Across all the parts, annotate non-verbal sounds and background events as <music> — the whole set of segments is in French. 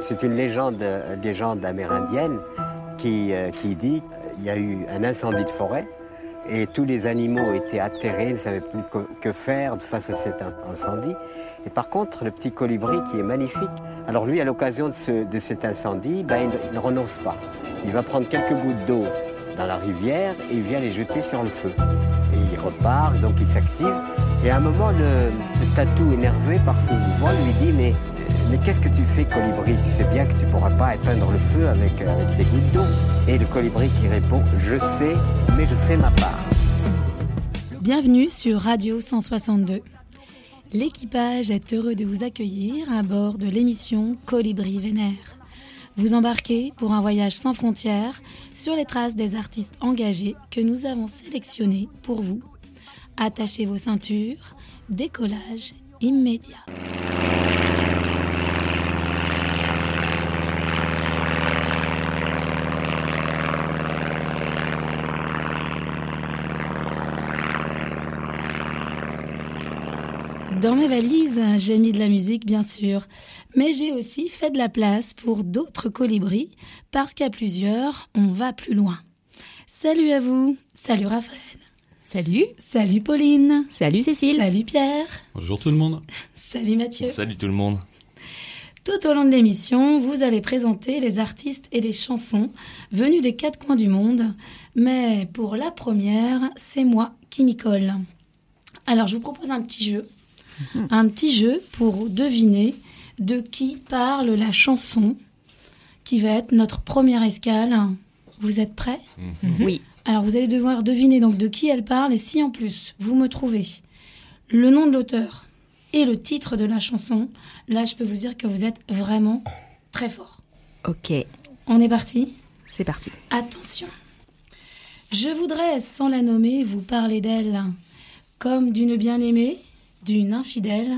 C'est une légende, légende amérindienne qui, euh, qui dit qu'il y a eu un incendie de forêt et tous les animaux étaient atterrés, ne savaient plus que faire face à cet incendie. Et par contre, le petit colibri qui est magnifique, alors lui, à l'occasion de, cet incendie, ben, il, ne renonce pas. Il va prendre quelques gouttes d'eau dans la rivière et il vient les jeter sur le feu. Repart, donc il s'active. Et à un moment, le, tatou énervé par ce mouvement lui dit Mais, mais qu'est-ce que tu fais, colibri? Tu sais bien que tu ne pourras pas éteindre le feu avec, avec des gouttes d'eau. Et le colibri qui répond Je sais, mais je fais ma part. Bienvenue sur Radio 162. L'équipage est heureux de vous accueillir à bord de l'émission Colibri Vénère. Vous embarquez pour un voyage sans frontières sur les traces des artistes engagés que nous avons sélectionnés pour vous. Attachez vos ceintures, décollage immédiat. Dans mes valises, j'ai mis de la musique, bien sûr, mais j'ai aussi fait de la place pour d'autres colibris, parce qu'à plusieurs, on va plus loin. Salut à vous, salut Raphaël. Salut. Salut Pauline. Salut Cécile. Salut Pierre. Bonjour tout le monde. Salut Mathieu. Salut tout le monde. Tout au long de l'émission, vous allez présenter les artistes et les chansons venus des quatre coins du monde. Mais pour la première, c'est moi qui m'y colle. Alors, je vous propose un petit jeu un petit jeu pour deviner de qui parle la chanson qui va être notre première escale. Vous êtes prêts mhm. Oui. Alors vous allez devoir deviner donc de qui elle parle et si en plus vous me trouvez le nom de l'auteur et le titre de la chanson, là je peux vous dire que vous êtes vraiment très fort. Ok. On est parti C'est parti. Attention. Je voudrais, sans la nommer, vous parler d'elle comme d'une bien-aimée d'une infidèle,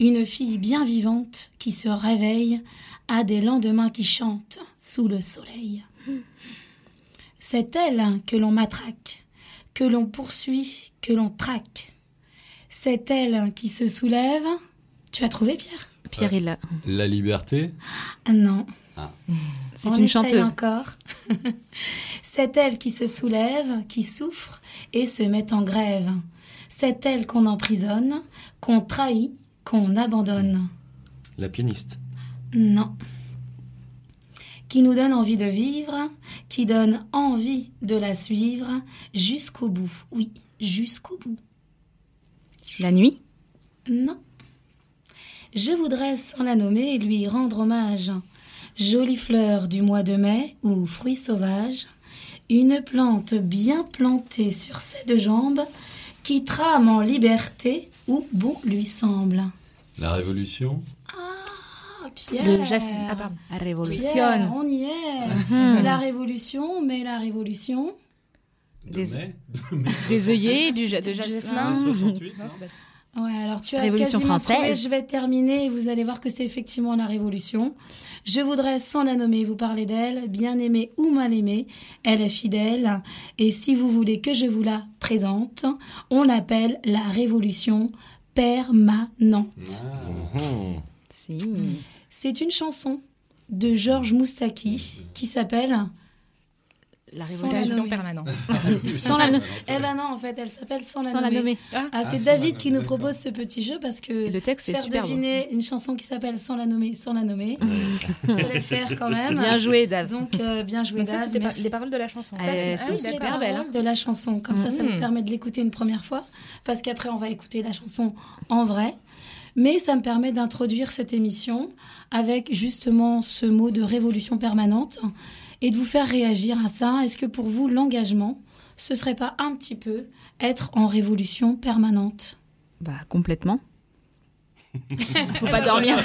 une fille bien vivante qui se réveille à des lendemains qui chantent sous le soleil. C'est elle que l'on matraque, que l'on poursuit, que l'on traque. C'est elle qui se soulève. Tu as trouvé Pierre? Pierre est là. La liberté? Non. Ah. C'est une chanteuse. encore. <laughs> C'est elle qui se soulève, qui souffre et se met en grève. C'est elle qu'on emprisonne, qu'on trahit, qu'on abandonne. La pianiste. Non. Qui nous donne envie de vivre, qui donne envie de la suivre jusqu'au bout. Oui, jusqu'au bout. La nuit? Non. Je voudrais, sans la nommer, lui rendre hommage. Jolie fleur du mois de mai ou fruit sauvage, une plante bien plantée sur ses deux jambes, qui trame en liberté où bon lui semble. La Révolution Ah, Pierre Le Ah, pardon. La Révolution. on y est. Mhm. La Révolution, mais la Révolution... Des, des œillets, du, de jasmin. Ouais, alors tu as Révolution française. je vais terminer et vous allez voir que c'est effectivement la Révolution. Je voudrais, sans la nommer, vous parler d'elle, bien aimée ou mal aimée. Elle est fidèle et si vous voulez que je vous la présente, on l'appelle la Révolution permanente. Si. C'est une chanson de Georges Moustaki qui s'appelle la révolution permanente. <laughs> sans la Eh ben non, en fait, elle s'appelle Sans la nommer. Ah, ah, c'est ah, David qui nous propose ce petit jeu parce que le texte faire super deviner une chanson qui s'appelle Sans la nommer, sans la nommer, il fallait le faire quand même. Bien joué, Dave. Donc euh, bien joué, Dave. C'était les paroles de la chanson. Ça, c'est super belle. Hein. De la chanson, comme ça, ça me mm. permet de l'écouter une première fois parce qu'après on va écouter la chanson en vrai. Mais ça me permet d'introduire cette émission avec justement ce mot de révolution permanente et de vous faire réagir à ça. Est-ce que pour vous, l'engagement, ce serait pas un petit peu être en révolution permanente? Bah complètement. <laughs> Faut pas dormir.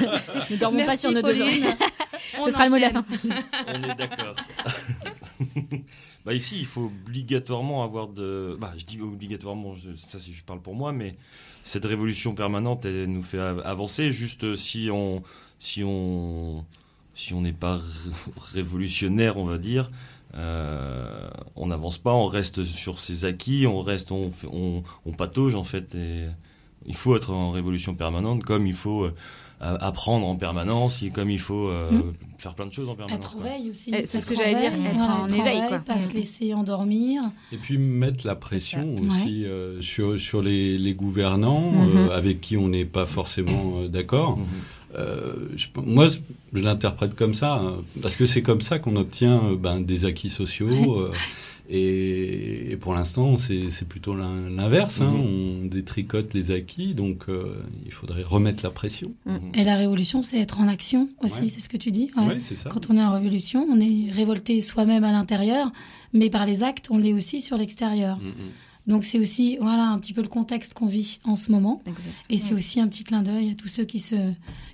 ne dormons pas sur nos deux oreilles. Ce sera le mot de la fin. <laughs> On est d'accord. <laughs> bah ici, il faut obligatoirement avoir de. Bah, je dis obligatoirement, ça je parle pour moi, mais cette révolution permanente, elle nous fait avancer. Juste si on, si on, si on n'est pas révolutionnaire, on va dire, on n'avance pas, on reste sur ses acquis, on reste, on, on, on patauge en fait. Et il faut être en révolution permanente, comme il faut apprendre en permanence, et comme il faut mm. faire plein de choses en permanence. Être en veille aussi. Eh, c'est ce que j'allais dire, être en éveil. Quoi. Pas se mm. laisser endormir. Et puis mettre la pression aussi euh, sur, sur les, les gouvernants euh, avec qui on n'est pas forcément euh, d'accord. Mm-hmm. Je, moi, je l'interprète comme ça, hein, parce que c'est comme ça qu'on obtient ben, des acquis sociaux. Et, pour l'instant, c'est plutôt l'inverse. Hein. Mhm. On détricote les acquis, donc euh, il faudrait remettre la pression. Mm. Et la révolution, c'est être en action aussi, c'est ce que tu dis? Ouais. c'est ça. Quand on est en révolution, on est révolté soi-même à l'intérieur, mais par les actes, on l'est aussi sur l'extérieur. Mm, mm. Donc c'est aussi voilà un petit peu le contexte qu'on vit en ce moment. Et c'est aussi un petit clin d'œil à tous ceux qui se,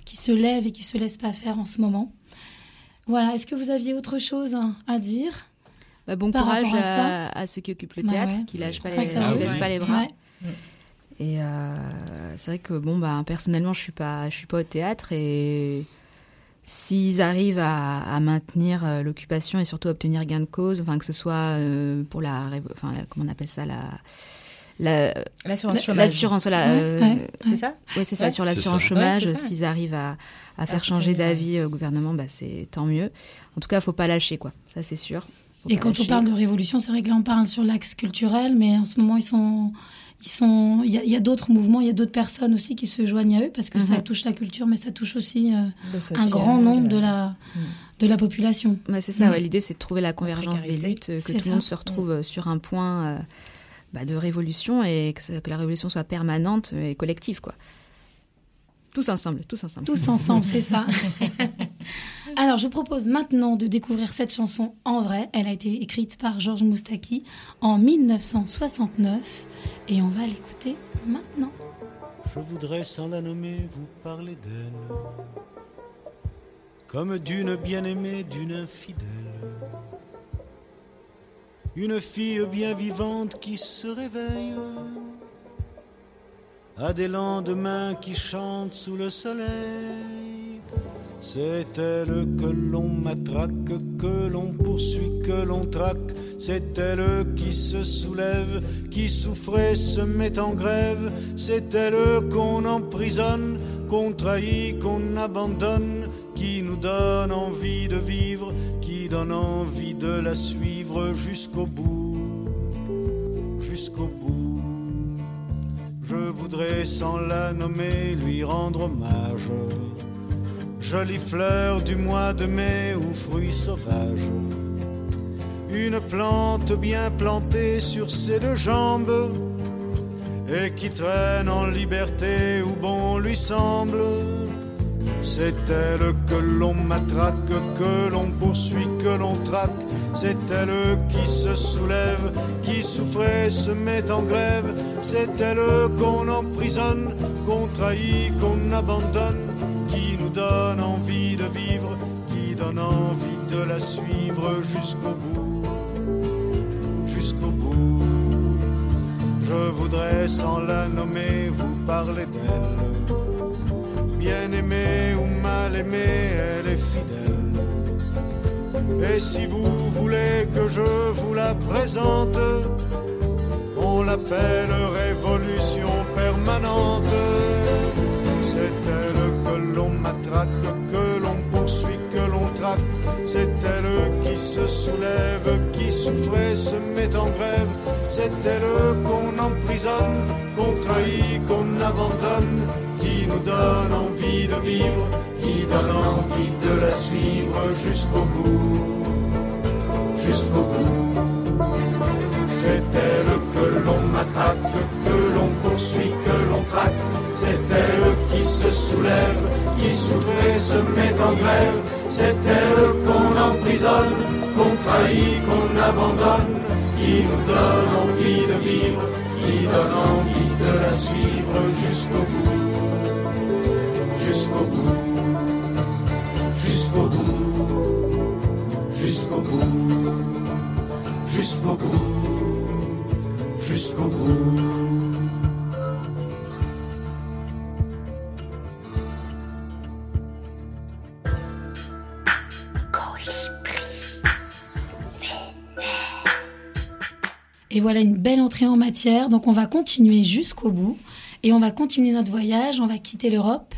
qui se lèvent et qui se laissent pas faire en ce moment. Voilà, est-ce que vous aviez autre chose à dire bah, bon courage à, ceux qui occupent le théâtre, qui lâchent pas les, pas les bras. Et euh, c'est vrai que bon, bah, personnellement, je suis pas, je suis pas au théâtre et s'ils arrivent à, maintenir euh, l'occupation et surtout obtenir gain de cause, enfin que ce soit euh, pour la, enfin comment on appelle ça la l'assurance chômage. L'assurance, c'est ça? Oui, c'est ça, sur l'assurance chômage. S'ils arrivent à, à faire changer d'avis au gouvernement, bah, c'est tant mieux. En tout cas, il faut pas lâcher, quoi. Ça, c'est sûr. Et quand on parle de révolution, c'est vrai que là on parle sur l'axe culturel, mais en ce moment ils sont, ils sont, il y a, d'autres mouvements, il y a d'autres personnes aussi qui se joignent à eux parce que ça mhm. touche la culture, mais ça touche aussi euh, un grand nombre de la, mm. de la population. c'est ça. Mm. L'idée c'est de trouver la convergence des luttes, que tout le monde se retrouve mm. sur un point euh, bah, de révolution et que, que, la révolution soit permanente et collective, quoi. Tous ensemble, tous ensemble. Tous ensemble, c'est ça. <laughs> Alors, je vous propose maintenant de découvrir cette chanson en vrai. Elle a été écrite par Georges Moustaki en 1969 et on va l'écouter maintenant. Je voudrais sans la nommer vous parler d'elle comme d'une bien-aimée, d'une infidèle. Une fille bien vivante qui se réveille à des lendemains qui chantent sous le soleil. C'est elle que l'on matraque, que l'on poursuit, que l'on traque. C'est elle qui se soulève, qui souffrait, se met en grève. C'est elle qu'on emprisonne, qu'on trahit, qu'on abandonne, qui nous donne envie de vivre, qui donne envie de la suivre jusqu'au bout, jusqu'au bout. Je voudrais sans la nommer lui rendre hommage. Jolie fleur du mois de mai ou fruit sauvage. Une plante bien plantée sur ses deux jambes et qui traîne en liberté où bon lui semble. C'est elle que l'on matraque, que l'on poursuit, que l'on traque. C'est elle qui se soulève, qui souffrait, se met en grève. C'est elle qu'on emprisonne, qu'on trahit, qu'on abandonne, donne envie de vivre, qui donne envie de la suivre jusqu'au bout, jusqu'au bout. Je voudrais sans la nommer vous parler d'elle bien aimée ou mal aimée, elle est fidèle. Et si vous voulez que je vous la présente, on l'appelle révolution permanente. Que l'on poursuit, que l'on traque. C'est elle qui se soulève, qui souffrait, se met en grève. C'est elle qu'on emprisonne, qu'on trahit, qu'on abandonne qui nous donne envie de vivre, qui donne envie de la suivre jusqu'au bout, jusqu'au bout. C'est elle que l'on matraque, que l'on poursuit, que l'on traque. C'est elle qui se soulève, qui souffre et se met en grève. C'est elle qu'on emprisonne, qu'on trahit, qu'on abandonne, qui nous donne envie de vivre, qui donne envie de la suivre jusqu'au bout. Jusqu'au bout, jusqu'au bout, jusqu'au bout, jusqu'au bout, jusqu'au bout. Voilà une belle entrée en matière. Donc on va continuer jusqu'au bout et on va continuer notre voyage. On va quitter l'Europe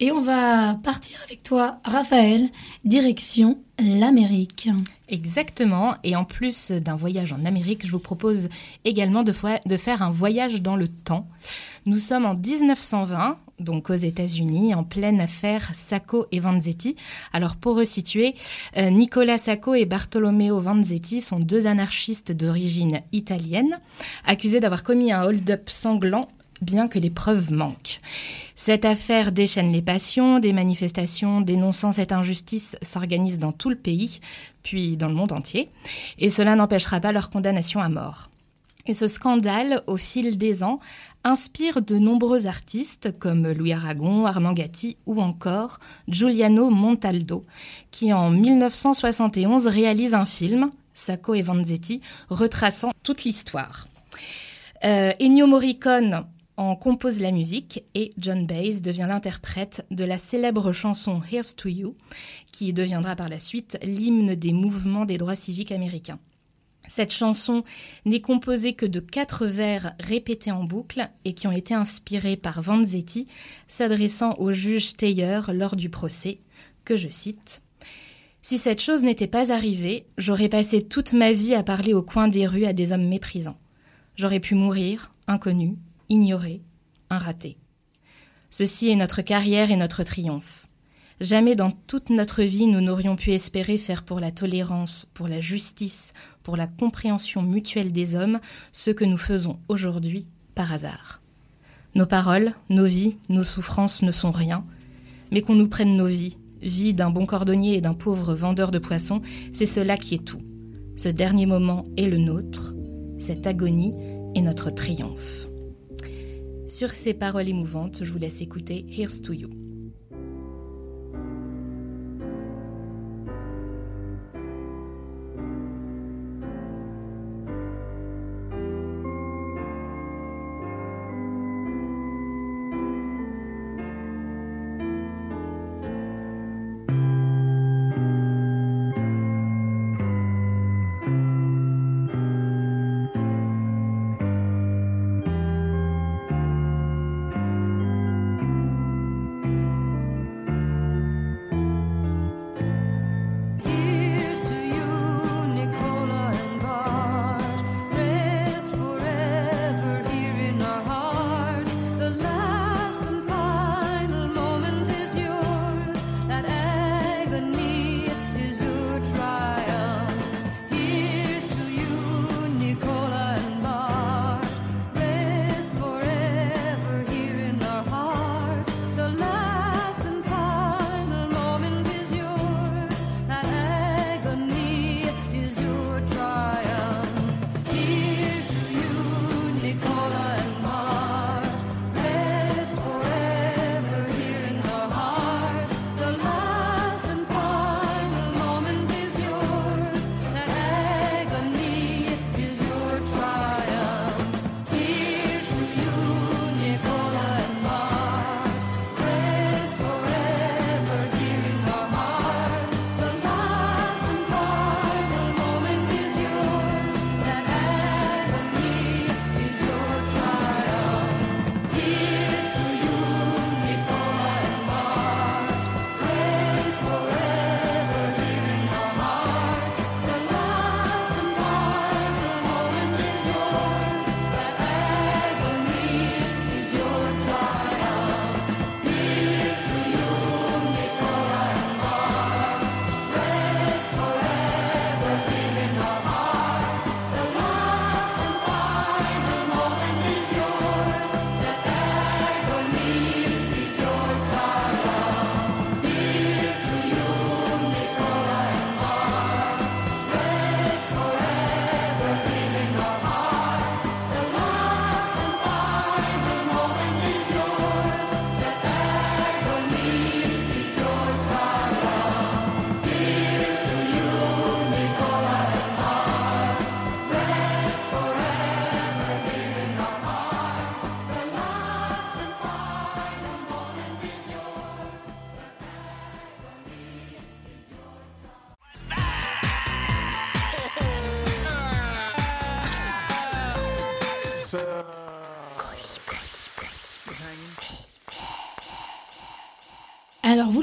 et on va partir avec toi, Raphaël, direction l'Amérique. Exactement. Et en plus d'un voyage en Amérique, je vous propose également de, faire un voyage dans le temps. Nous sommes en 1920, donc aux États-Unis, en pleine affaire Sacco et Vanzetti. Alors pour resituer, euh, Nicolas Sacco et Bartolomeo Vanzetti sont deux anarchistes d'origine italienne, accusés d'avoir commis un hold-up sanglant bien que les preuves manquent. Cette affaire déchaîne les passions, des manifestations dénonçant cette injustice s'organisent dans tout le pays, puis dans le monde entier, et cela n'empêchera pas leur condamnation à mort. Et ce scandale, au fil des ans, inspire de nombreux artistes comme Louis Aragon, Armand Gatti ou encore Giuliano Montaldo, qui en 1971 réalise un film, Sacco et Vanzetti, retraçant toute l'histoire. Euh, Ennio Morricone en compose la musique et John Baez devient l'interprète de la célèbre chanson Here's to You, qui deviendra par la suite l'hymne des mouvements des droits civiques américains. Cette chanson n'est composée que de quatre vers répétés en boucle et qui ont été inspirés par Vanzetti, s'adressant au juge Steyer lors du procès, que je cite Si cette chose n'était pas arrivée, j'aurais passé toute ma vie à parler au coin des rues à des hommes méprisants. J'aurais pu mourir, inconnu, ignoré, un raté. Ceci est notre carrière et notre triomphe. Jamais dans toute notre vie nous n'aurions pu espérer faire pour la tolérance, pour la justice, pour la compréhension mutuelle des hommes ce que nous faisons aujourd'hui par hasard. Nos paroles, nos vies, nos souffrances ne sont rien, mais qu'on nous prenne nos vies, vie d'un bon cordonnier et d'un pauvre vendeur de poissons, c'est cela qui est tout. Ce dernier moment est le nôtre, cette agonie est notre triomphe. Sur ces paroles émouvantes, je vous laisse écouter Here's to You.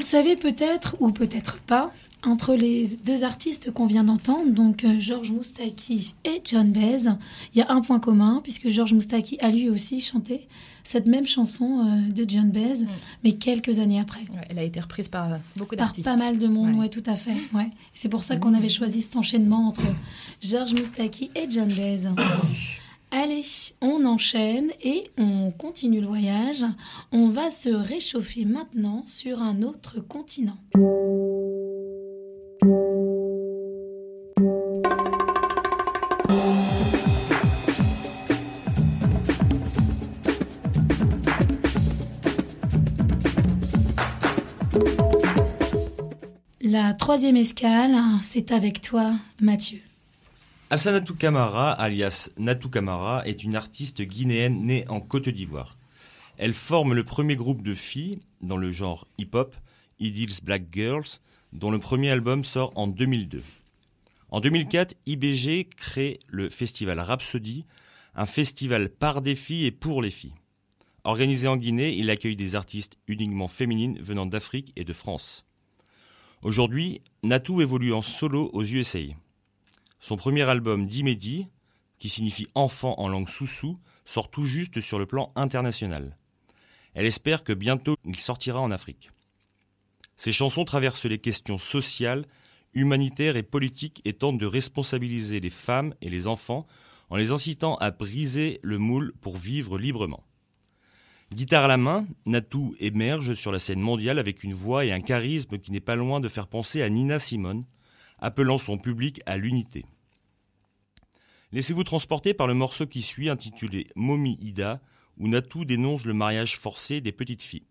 Savez peut-être ou peut-être pas, entre les deux artistes qu'on vient d'entendre, donc euh, Georges Moustaki et John Baez, il y a un point commun, puisque Georges Moustaki a lui aussi chanté cette même chanson euh, de John Baez, mm. mais quelques années après. elle a été reprise par euh, beaucoup d'artistes. Par pas mal de monde, oui, tout à fait. Ouais. C'est pour ça qu'on avait choisi cet enchaînement entre Georges Moustaki et John Baez. <coughs> Allez, on enchaîne et on continue le voyage. On va se réchauffer maintenant sur un autre continent. La troisième escale, c'est avec toi, Mathieu. Assanatou Kamara, alias Natou Kamara, est une artiste guinéenne née en Côte d'Ivoire. Elle forme le premier groupe de filles dans le genre hip-hop, Idil's Black Girls, dont le premier album sort en 2002. En 2004, IBG crée le festival Rhapsody, un festival par des filles et pour les filles. Organisé en Guinée, il accueille des artistes uniquement féminines venant d'Afrique et de France. Aujourd'hui, Natou évolue en solo aux USA. Son premier album Dimedi, qui signifie enfant en langue soussou, sort tout juste sur le plan international. Elle espère que bientôt il sortira en Afrique. Ses chansons traversent les questions sociales, humanitaires et politiques et tentent de responsabiliser les femmes et les enfants en les incitant à briser le moule pour vivre librement. Guitare à la main, Natou émerge sur la scène mondiale avec une voix et un charisme qui n'est pas loin de faire penser à Nina Simone, appelant son public à l'unité. Laissez-vous transporter par le morceau qui suit intitulé Momi Ida, où Natou dénonce le mariage forcé des petites filles.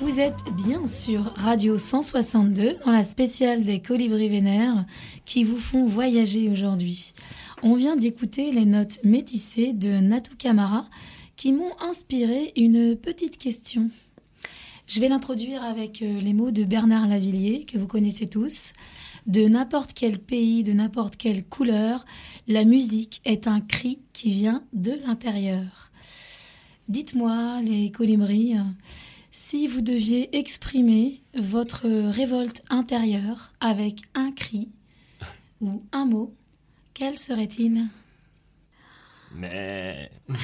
Vous êtes bien sur Radio 162 dans la spéciale des colibris vénères qui vous font voyager aujourd'hui. On vient d'écouter les notes métissées de Natou Kamara qui m'ont inspiré une petite question. Je vais l'introduire avec euh, les mots de Bernard Lavillier que vous connaissez tous. De n'importe quel pays, de n'importe quelle couleur, la musique est un cri qui vient de l'intérieur. Dites-moi, les colibris, si vous deviez exprimer votre révolte intérieure avec un cri ou un mot, quel serait-il Mais. ok,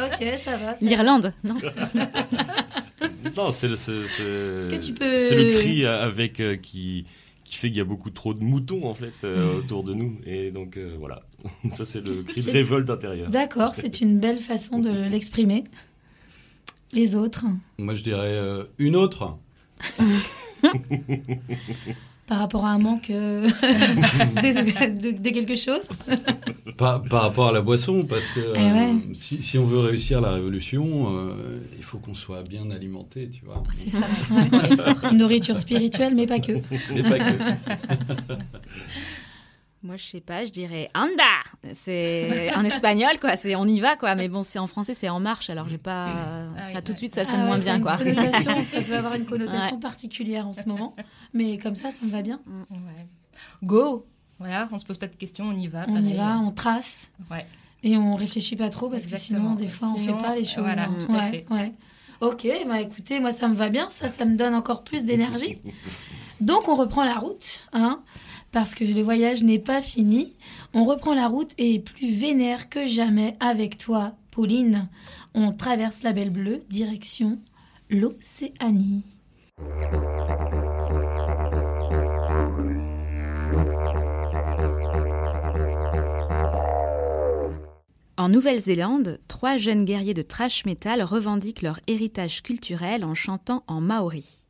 ok, ça va. L'Irlande, non <laughs> Non, c'est le, le cri avec euh, qui, qui fait qu'il y a beaucoup trop de moutons en fait euh, <laughs> autour de nous et donc euh, voilà <laughs> ça c'est le cri de révolte intérieure d'accord c'est une belle façon de l'exprimer les autres Moi, je dirais euh, une autre. <laughs> par rapport à un manque euh, <laughs> de, quelque chose par, par, rapport à la boisson, parce que eh euh, si, si, on veut réussir la révolution, il faut qu'on soit bien alimenté, tu vois. C'est ça, <laughs> nourriture spirituelle, mais pas que. Mais pas que. Moi, je sais pas, je dirais anda. C'est en espagnol, quoi. C'est on y va, quoi. Mais bon, c'est en français, c'est en marche. Alors, j'ai pas ah ça tout de suite, ça sonne ah moins bien, quoi. ça peut avoir une connotation particulière en ce moment, mais comme ça, ça me va bien. Mm. Go. Voilà, on se pose pas de questions, on y va. On y va, on trace. Ouais. Et on réfléchit pas trop parce que sinon, des fois, on fait pas les choses. Voilà, tout à fait. Ouais. Ok, bah écoutez, moi ça me va bien, ça, ça me donne encore plus d'énergie. Donc on reprend la route, hein parce que le voyage n'est pas fini. On reprend la route et plus vénère que jamais avec toi, Pauline. On traverse la Belle Bleue, direction l'Océanie. En Nouvelle-Zélande, trois jeunes guerriers de trash metal revendiquent leur héritage culturel en chantant en maori.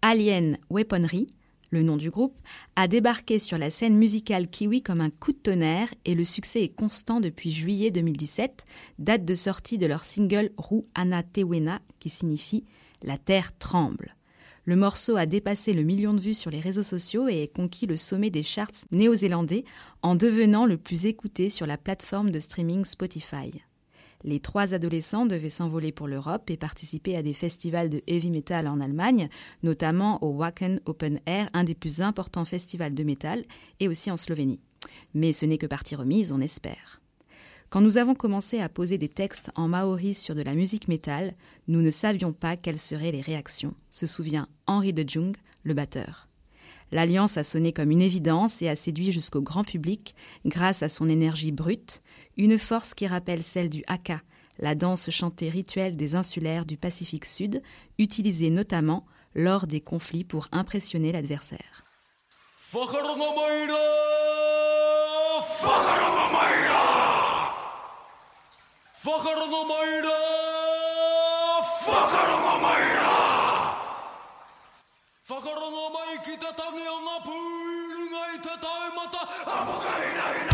Alien Weaponry, le nom du groupe, a débarqué sur la scène musicale kiwi comme un coup de tonnerre et le succès est constant depuis juillet 2017, date de sortie de leur single Ru Ana Tewena, qui signifie La terre tremble. Le morceau a dépassé le million de vues sur les réseaux sociaux et conquis le sommet des charts néo-zélandais en devenant le plus écouté sur la plateforme de streaming Spotify. Les trois adolescents devaient s'envoler pour l'Europe et participer à des festivals de heavy metal en Allemagne, notamment au Wacken Open Air, un des plus importants festivals de métal, et aussi en Slovénie. Mais ce n'est que partie remise, on espère. Quand nous avons commencé à poser des textes en maori sur de la musique métal, nous ne savions pas quelles seraient les réactions, se souvient Henri de Jung, le batteur. L'alliance a sonné comme une évidence et a séduit jusqu'au grand public grâce à son énergie brute, une force qui rappelle celle du haka, la danse chantée rituelle des insulaires du Pacifique Sud, utilisée notamment lors des conflits pour impressionner l'adversaire. 魚の前来たたげやがプールがいてたえまたあもがいないな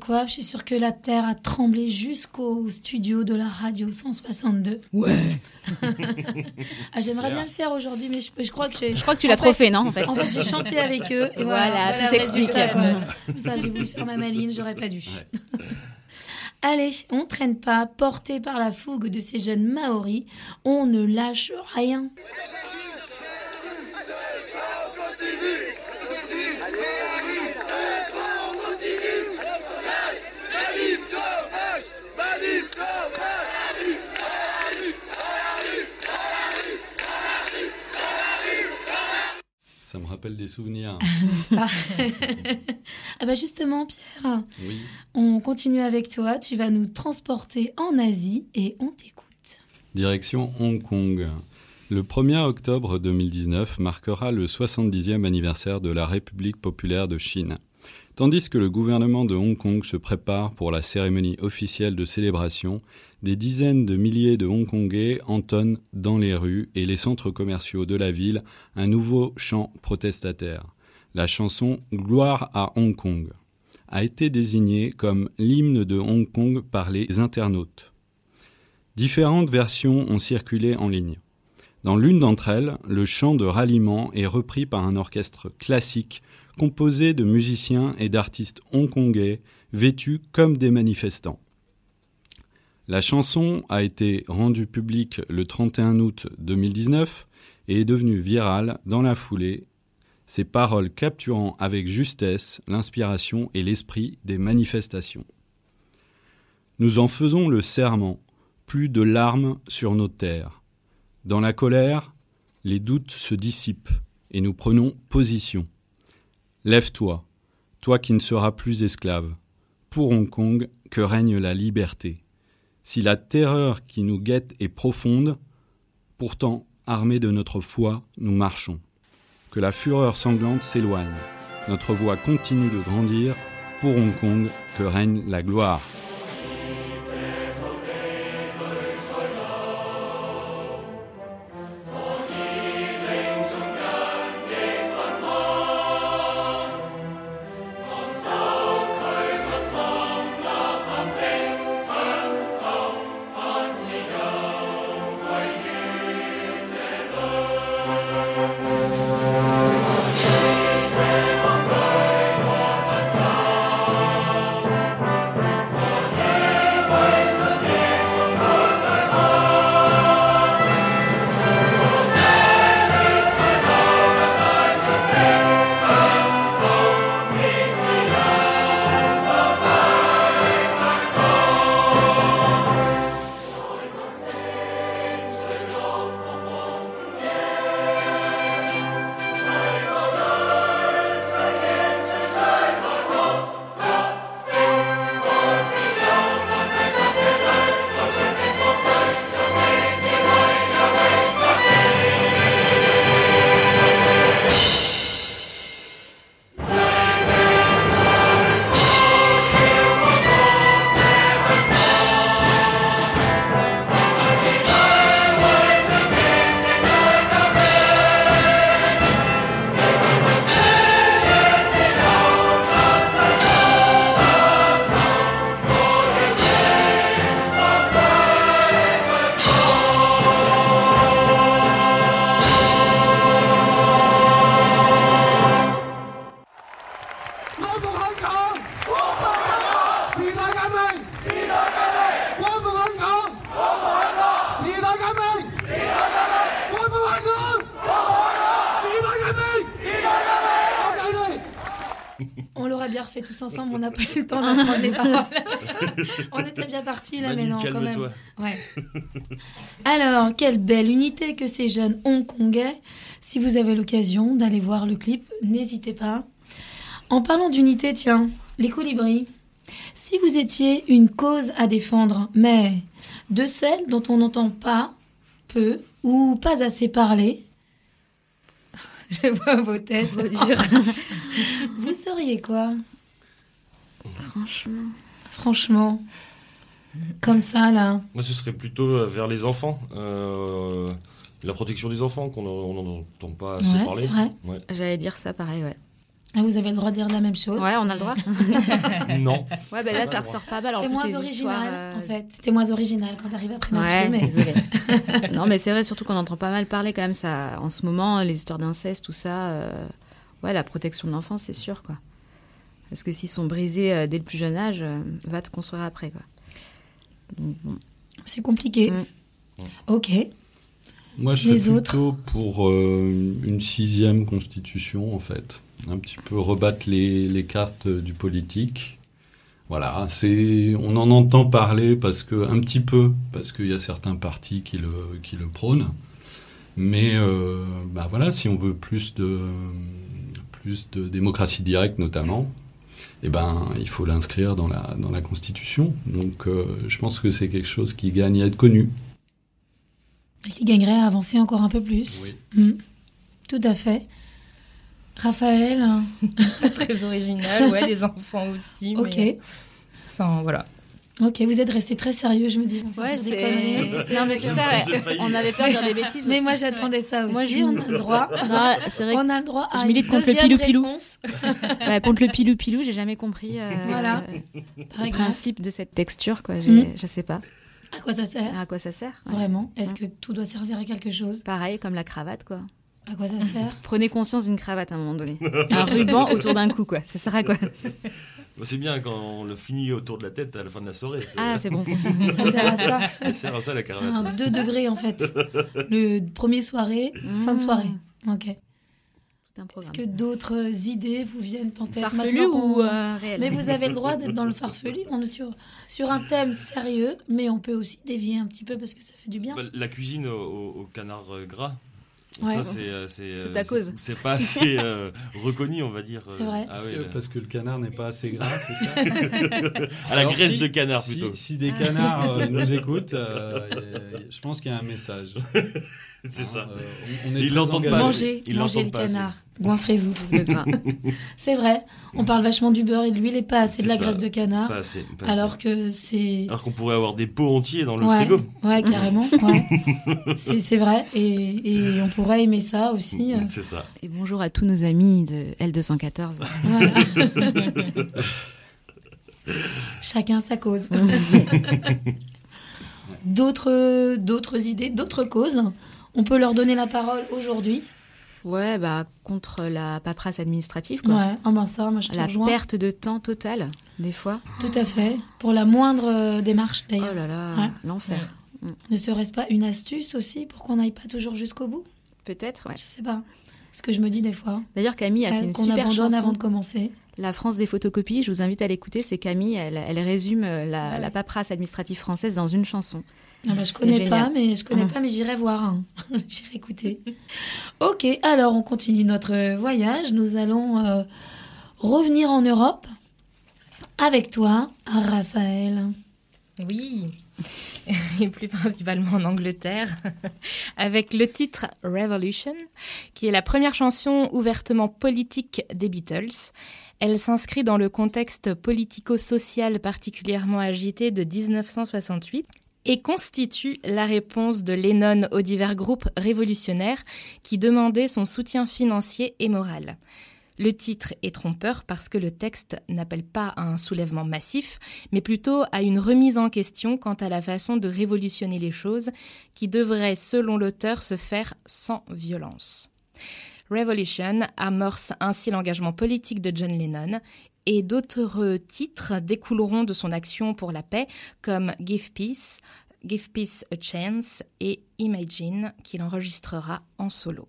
Décoiffe. Je suis sûre que la Terre a tremblé jusqu'au studio de la radio 162. Ouais <laughs> ah, J'aimerais bien le faire aujourd'hui, mais je, je, crois que Je crois que tu l'as trop fait, non en fait, en fait j'ai chanté avec eux. Et voilà, voilà, tout s'explique. Putain, j'ai voulu faire ma maline, j'aurais pas dû. <laughs> Allez, on traîne pas, porté par la fougue de ces jeunes Maoris, on ne lâche rien. Ça me rappelle des souvenirs. <laughs> pas <laughs> ah bah justement, Pierre, on continue avec toi. Tu vas nous transporter en Asie et on t'écoute. Direction Hong Kong. Le 1er octobre 2019 marquera le 70e anniversaire de la République populaire de Chine. Tandis que le gouvernement de Hong Kong se prépare pour la cérémonie officielle de célébration, des dizaines de milliers de Hongkongais entonnent dans les rues et les centres commerciaux de la ville un nouveau chant protestataire. La chanson Gloire à Hong Kong a été désignée comme l'hymne de Hong Kong par les internautes. Différentes versions ont circulé en ligne. Dans l'une d'entre elles, le chant de ralliement est repris par un orchestre classique composé de musiciens et d'artistes hongkongais vêtus comme des manifestants. La chanson a été rendue publique le 31 août 2019 et est devenue virale dans la foulée, ses paroles capturant avec justesse l'inspiration et l'esprit des manifestations. Nous en faisons le serment, plus de larmes sur nos terres. Dans la colère, les doutes se dissipent et nous prenons position. Lève-toi, toi qui ne seras plus esclave. Pour Hong Kong, que règne la liberté. Si la terreur qui nous guette est profonde, pourtant, armés de notre foi, nous marchons. Que la fureur sanglante s'éloigne. Notre voix continue de grandir. Pour Hong Kong, que règne la gloire. <laughs> Alors, quelle belle unité que ces jeunes hongkongais. Si vous avez l'occasion d'aller voir le clip, n'hésitez pas. En parlant d'unité, tiens, les colibris. Si vous étiez une cause à défendre, mais de celles dont on n'entend pas, peu ou pas assez parler, <laughs> je vois vos têtes. <laughs> vous seriez quoi? Franchement. Franchement. Comme ça, là. Moi, ce serait plutôt euh, vers les enfants. Euh, La protection des enfants, qu'on n'en entend pas assez ouais, parler. Ouais. J'allais dire ça pareil, ouais. Ah, vous avez le droit de dire la même chose Ouais, on a le droit. <laughs> non. Ouais, ben là, ça ressort pas mal. C'est moins original, euh... en fait. C'était moins original quand t'arrives après. Ouais, mais... désolé. <laughs> non, mais c'est vrai, surtout qu'on entend pas mal parler quand même ça. En ce moment, les histoires d'inceste, tout ça. Euh... Ouais, la protection de l'enfance, c'est sûr, quoi. Parce que s'ils sont brisés euh, dès le plus jeune âge, euh, va te construire après, quoi. C'est compliqué. Mm. Ok. Moi, je suis plutôt pour euh, une sixième constitution, en fait. Un petit peu rebattre les, les cartes du politique. Voilà, c'est, on en entend parler parce que, un petit peu, parce qu'il y a certains partis qui le, qui le prônent. Mais, euh, bah voilà, si on veut plus de, plus de démocratie directe, notamment, eh ben, il faut l'inscrire dans la, dans la Constitution. Donc, euh, je pense que c'est quelque chose qui gagne à être connu. Et qui gagnerait à avancer encore un peu plus. Oui. Mmh. Tout à fait. Raphaël Pas <laughs> très original, ouais, les enfants aussi. <laughs> Ok. Mais sans, voilà. Ok, vous êtes resté très sérieux, je me dis. On ouais, des conneries. <laughs> Non, mais c'est ça, ouais. on avait peur de dire des bêtises. Mais moi, j'attendais ça aussi. Moi, je... On a le droit. <laughs> Non, vrai on a le droit à je milite contre le pilou-pilou. <laughs> ouais, contre le pilou-pilou, j'ai jamais compris euh, voilà. le principe de cette texture, quoi. Mmh. Je sais pas. À quoi ça sert À quoi ça sert ouais. Vraiment Est-ce que tout doit servir à quelque chose Pareil, comme la cravate, quoi. À quoi ça sert <laughs> Prenez conscience d'une cravate à un moment donné. <laughs> un ruban autour d'un cou, quoi. Ça sert à quoi? C'est bien quand on le finit autour de la tête à la fin de la soirée. Ah, c'est bon pour ça. <laughs> Ça sert à ça. Ça sert à ça, la cravate. C'est un 2 degrés, en fait. Le premier soirée, mmh. fin de soirée. Ok. Est-ce que d'autres idées vous viennent en tête Farfelu ou euh, réel? Mais vous avez le droit d'être dans le farfelu. On est sur, sur un thème sérieux, mais on peut aussi dévier un petit peu parce que ça fait du bien. Bah, la cuisine au, au canard gras. Ouais. Ça, c'est, c'est ta cause. C'est pas assez euh, <laughs> reconnu, on va dire. C'est vrai. Ah parce, ouais, que, là. parce, que, le canard n'est pas assez gras, c'est ça <laughs> À la Alors graisse si, de canard, plutôt. Si, si des canards euh, nous <laughs> écoutent, euh, je pense qu'il y a un message. <laughs> C'est ça. Euh, on, on est Ils l'entendent pas. Mangez, Ils mangez le pas canard. Goinfrez-vous le <laughs> gras. c'est vrai. On parle vachement du beurre et de l'huile et pas assez de la ça. graisse de canard. Pas assez, pas alors assez. que c'est. Alors qu'on pourrait avoir des pots entiers dans le ouais, frigo. Ouais, carrément. <laughs> Ouais. c'est vrai. Et, et, on pourrait aimer ça aussi. C'est ça. Et bonjour à tous nos amis de L214. Voilà. Chacun sa cause. d'autres, d'autres idées, d'autres causes on peut leur donner la parole aujourd'hui. Ouais, bah contre la paperasse administrative, quoi. Ouais, ah ben ça, moi je te La rejoins. perte de temps totale, des fois. Tout à fait. Pour la moindre démarche, d'ailleurs. Oh là là, ouais. l'enfer. Ouais. Ne serait-ce pas une astuce aussi pour qu'on n'aille pas toujours jusqu'au bout? Peut-être, ouais. Je sais pas. Ce que je me dis des fois. D'ailleurs, Camille a ouais, fait une qu'on super abandonne chanson. avant de commencer. La France des photocopies, je vous invite à l'écouter. C'est Camille, elle, elle résume la, la, paperasse administrative française dans une chanson. Ah bah, je connais pas, mais je connais mmh. pas, mais j'irai voir. Hein. <laughs> j'irai écouter. Ok, alors on continue notre voyage. Nous allons euh, revenir en Europe avec toi, Raphaël. Oui, <laughs> et plus principalement en Angleterre, <laughs> avec le titre Revolution, qui est la première chanson ouvertement politique des Beatles. Elle s'inscrit dans le contexte politico-social particulièrement agité de 1968 et constitue la réponse de Lennon aux divers groupes révolutionnaires qui demandaient son soutien financier et moral. Le titre est trompeur parce que le texte n'appelle pas à un soulèvement massif, mais plutôt à une remise en question quant à la façon de révolutionner les choses qui devrait, selon l'auteur, se faire sans violence. Revolution amorce ainsi l'engagement politique de John Lennon et d'autres titres découleront de son action pour la paix comme Give Peace, Give Peace a Chance et Imagine qu'il enregistrera en solo.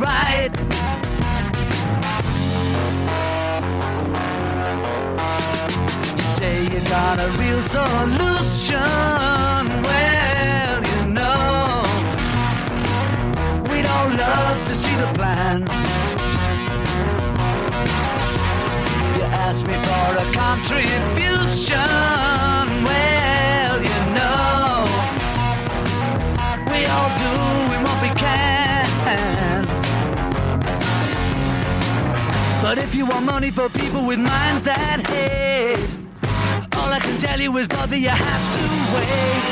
Alright. You say you got a real solution. Well, you know, we don't love to see the plan. You ask me for a contribution. But if you want money for people with minds that hate, all I can tell you is, brother, you have to wait.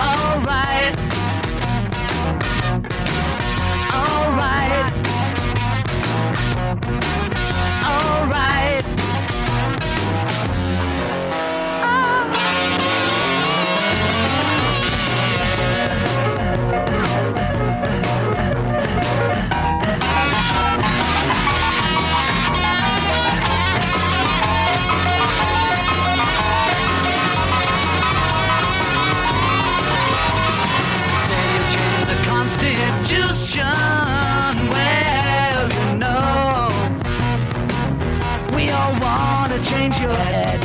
Alright. To change your head.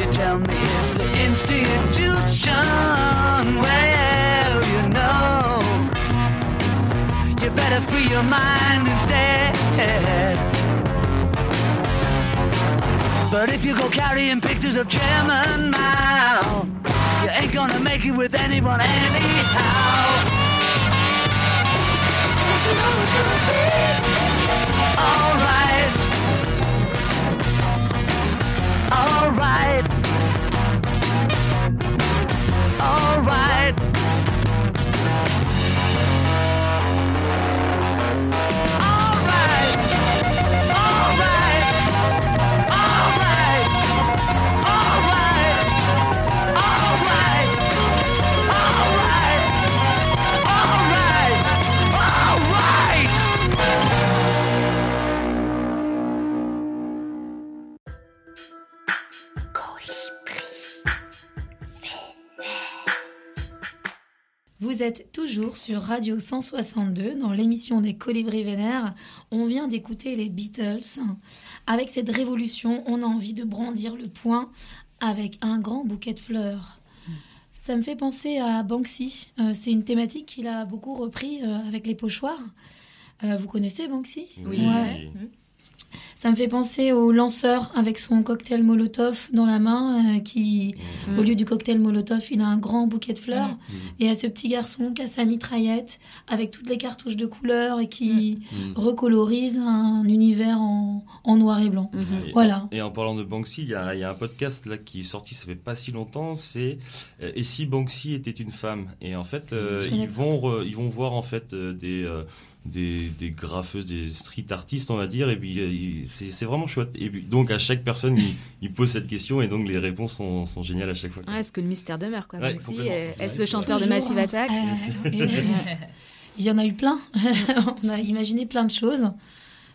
You tell me it's the institution. Well, you know, you better free your mind instead. But if you go carrying pictures of Chairman Mao, you ain't gonna make it with anyone anyhow. Know it's gonna be? Alright. Alright. Alright. Vous êtes toujours sur Radio 162 dans l'émission des Colibris Vénères. On vient d'écouter les Beatles. Avec cette révolution, on a envie de brandir le poing avec un grand bouquet de fleurs. Ça me fait penser à Banksy. Euh, c'est une thématique qu'il a beaucoup repris euh, avec les pochoirs. Euh, vous connaissez Banksy? Oui. Ouais. Ça me fait penser au lanceur avec son cocktail Molotov dans la main, euh, qui, Mm. au lieu du cocktail Molotov, il a un grand bouquet de fleurs. Et à ce petit garçon qui a sa mitraillette avec toutes les cartouches de couleurs et qui Mm. recolorise un univers en, en noir et blanc. Et- Voilà. Et en parlant de Banksy, il y, a il y a un podcast là qui est sorti, ça fait pas si longtemps. C'est euh, et si Banksy était une femme? Et en fait, euh, ils vont re- ils vont voir en fait euh, des euh, des, des graffeuses, des street artistes, on va dire. Et puis euh, c'est vraiment chouette. Et puis, donc à chaque personne, il, il pose cette question et donc les réponses sont, sont géniales à chaque fois. Ouais, est-ce que le mystère demeure quoi Ouais, Est-ce Ouais, le chanteur de Massive hein. Attack Euh, Il y en a eu plein. <laughs> on a imaginé plein de choses.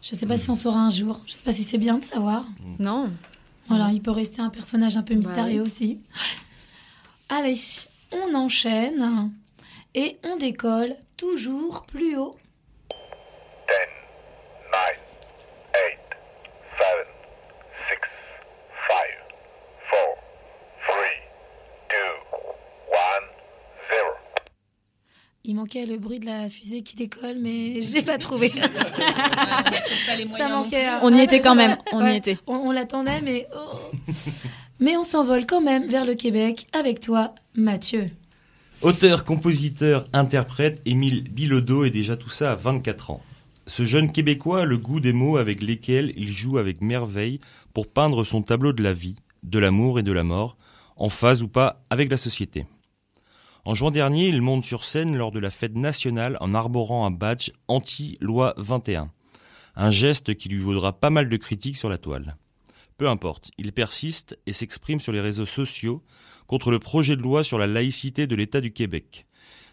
Je ne sais pas si on saura un jour. Je ne sais pas si c'est bien de savoir. Non. Voilà, il peut rester un personnage un peu mystérieux ouais. aussi. Allez, on enchaîne et on décolle toujours plus haut. Manquait le bruit de la fusée qui décolle, mais <laughs> j'ai pas trouvé. Ça manquait. hein. On y était quand même, on y ouais. était. On, on l'attendait, mais oh. mais on s'envole quand même vers le Québec avec toi, Mathieu. Auteur, compositeur, interprète, Émile Bilodeau est déjà tout ça à 24 ans. Ce jeune Québécois a le goût des mots avec lesquels il joue avec merveille pour peindre son tableau de la vie, de l'amour et de la mort, en phase ou pas avec la société. En juin dernier, il monte sur scène lors de la fête nationale en arborant un badge anti-loi 21. Un geste qui lui vaudra pas mal de critiques sur la toile. Peu importe, il persiste et s'exprime sur les réseaux sociaux contre le projet de loi sur la laïcité de l'État du Québec.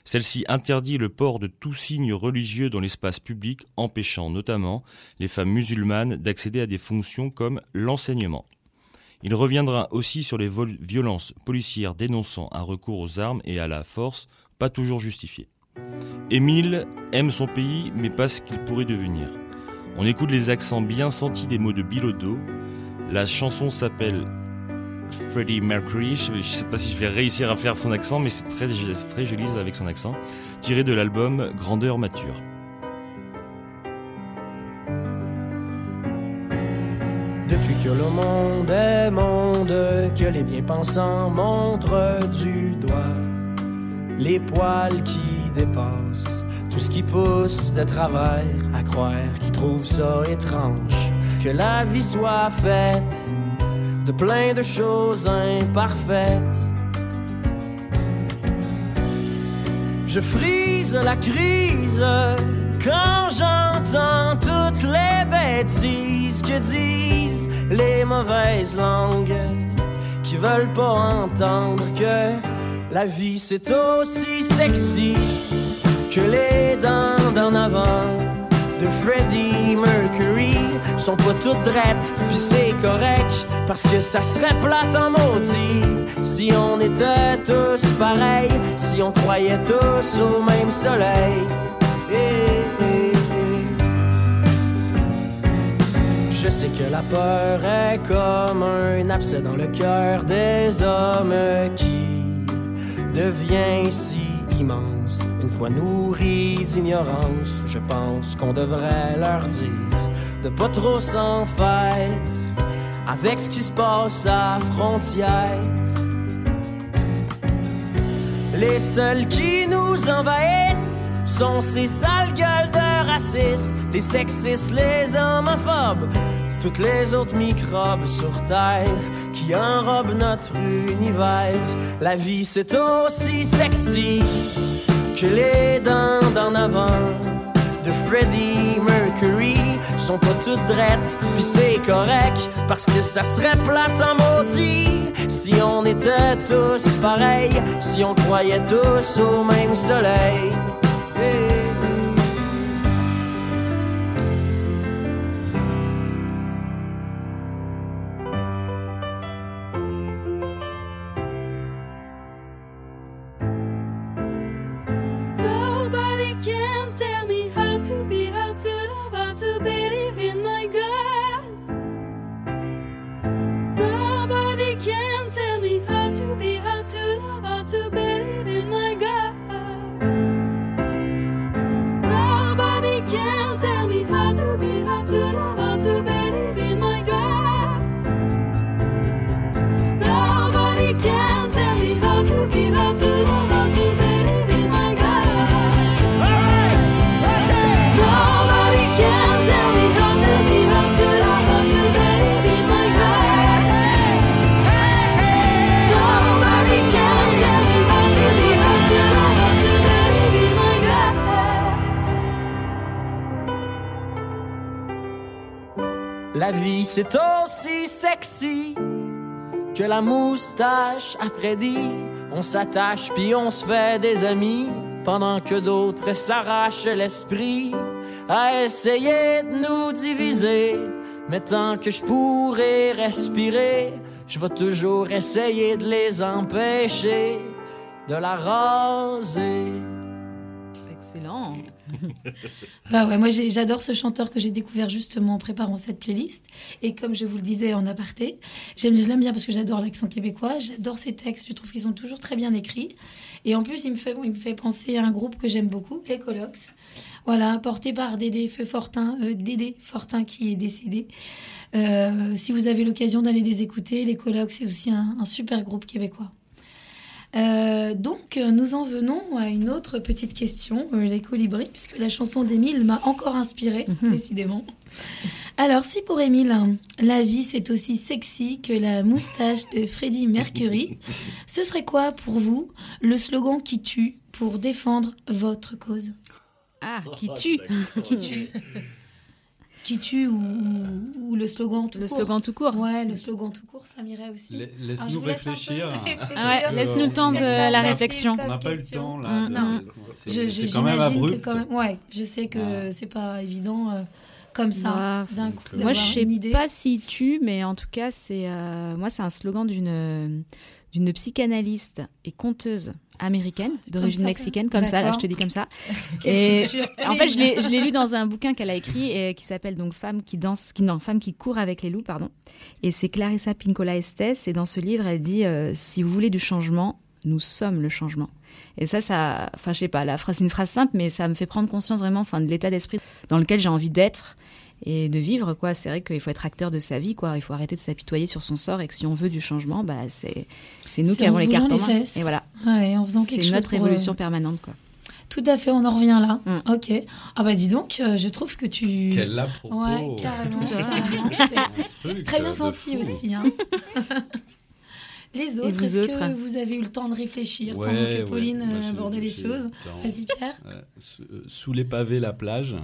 Celle-ci interdit le port de tout signe religieux dans l'espace public, empêchant notamment les femmes musulmanes d'accéder à des fonctions comme l'enseignement. Il reviendra aussi sur les violences policières dénonçant un recours aux armes et à la force pas toujours justifié. Émile aime son pays mais pas ce qu'il pourrait devenir. On écoute les accents bien sentis des mots de Bilodeau. La chanson s'appelle Freddie Mercury. Je ne sais pas si je vais réussir à faire son accent, mais c'est très, très joli avec son accent. Tiré de l'album Grandeur Mature. Depuis que le monde est monde, que les bien-pensants montrent du doigt les poils qui dépassent, tout ce qui pousse de travers à croire, qui trouve ça étrange, que la vie soit faite de plein de choses imparfaites. Je frise la crise quand j'entends toutes les bêtises que disent les mauvaises langues qui veulent pas entendre que la vie c'est aussi sexy que les dents d'en avant de Freddie Mercury sont pas toutes drettes, puis c'est correct, parce que ça serait plate en maudit si on était tous pareils, si on croyait tous au même soleil. Je sais que la peur est comme un abcès dans le cœur des hommes qui devient si immense. Une fois nourri d'ignorance, je pense qu'on devrait leur dire de pas trop s'en faire avec ce qui se passe à frontière. Les seuls qui nous envahissent sont ces sales gueules de racistes, les sexistes, les homophobes, toutes les autres microbes sur Terre qui enrobent notre univers. La vie c'est aussi sexy que les dents d'en avant de Freddie Mercury sont pas toutes drettes, puis c'est correct parce que ça serait plate en maudit si on était tous pareils, si on croyait tous au même soleil. C'est aussi sexy que la moustache à Freddy. On s'attache puis on se fait des amis pendant que d'autres s'arrachent l'esprit à essayer de nous diviser. Mais tant que je pourrai respirer, je vais toujours essayer de les empêcher de la raser. Excellent. Bah ouais, moi j'adore ce chanteur que j'ai découvert justement en préparant cette playlist. Et comme je vous le disais en aparté, j'aime bien parce que j'adore l'accent québécois, j'adore ses textes, je trouve qu'ils sont toujours très bien écrits. Et en plus, il me fait, il me fait penser à un groupe que j'aime beaucoup, les Colocs. Voilà, porté par Dédé Fortin, euh, Dédé Fortin qui est décédé. Euh, si vous avez l'occasion d'aller les écouter, les Colocs, c'est aussi un super groupe québécois. Euh, donc, nous en venons à une autre petite question, euh, les colibris, puisque la chanson d'Émile m'a encore inspirée, mhm. décidément. Alors, si pour Émile, la vie c'est aussi sexy que la moustache de Freddie Mercury, ce serait quoi pour vous le slogan qui tue pour défendre votre cause? Ah, qui tue. Qui tue qui tue ou, le slogan tout le court. Le slogan tout court. Ouais, le slogan tout court, ça m'irait aussi. Laisse-nous réfléchir. <laughs> Laisse-nous le temps de la réflexion. On n'a pas eu le temps là. Non, c'est quand même abrupt. Quand même, ouais, je sais que c'est pas évident. Euh, comme ça, d'un coup. Moi, je sais pas si tu, mais en tout cas, c'est euh, moi, c'est un slogan d'une d'une psychanalyste et conteuse américaine d'origine mexicaine, comme ça, là, je te dis comme ça. <laughs> et en fait, je l'ai lu dans un bouquin qu'elle a écrit et qui s'appelle donc Femme qui danse, qui non, Femme qui court avec les loups, pardon. Et c'est Clarissa Pinkola Estes. Et dans ce livre, elle dit euh, si vous voulez du changement, nous sommes le changement. Et ça, ça, enfin, je sais pas, la phrase, c'est une phrase simple, mais ça me fait prendre conscience vraiment, enfin, de l'état d'esprit dans lequel j'ai envie d'être et de vivre quoi c'est vrai qu'il faut être acteur de sa vie quoi il faut arrêter de s'apitoyer sur son sort et que si on veut du changement bah c'est c'est nous qui avons les cartes en main et voilà ouais, en faisant quelque c'est notre évolution permanente quoi tout à fait, on en revient là. Mm. Ok. Ah bah dis donc, euh, je trouve que tu. Quel à propos. Ouais, carrément. <laughs> C'est très bien senti aussi. Hein. <laughs> Les autres, est-ce que vous avez eu le temps de réfléchir pendant que Pauline ouais. abordait les choses Vas-y Pierre. Euh, sous les pavés, la plage.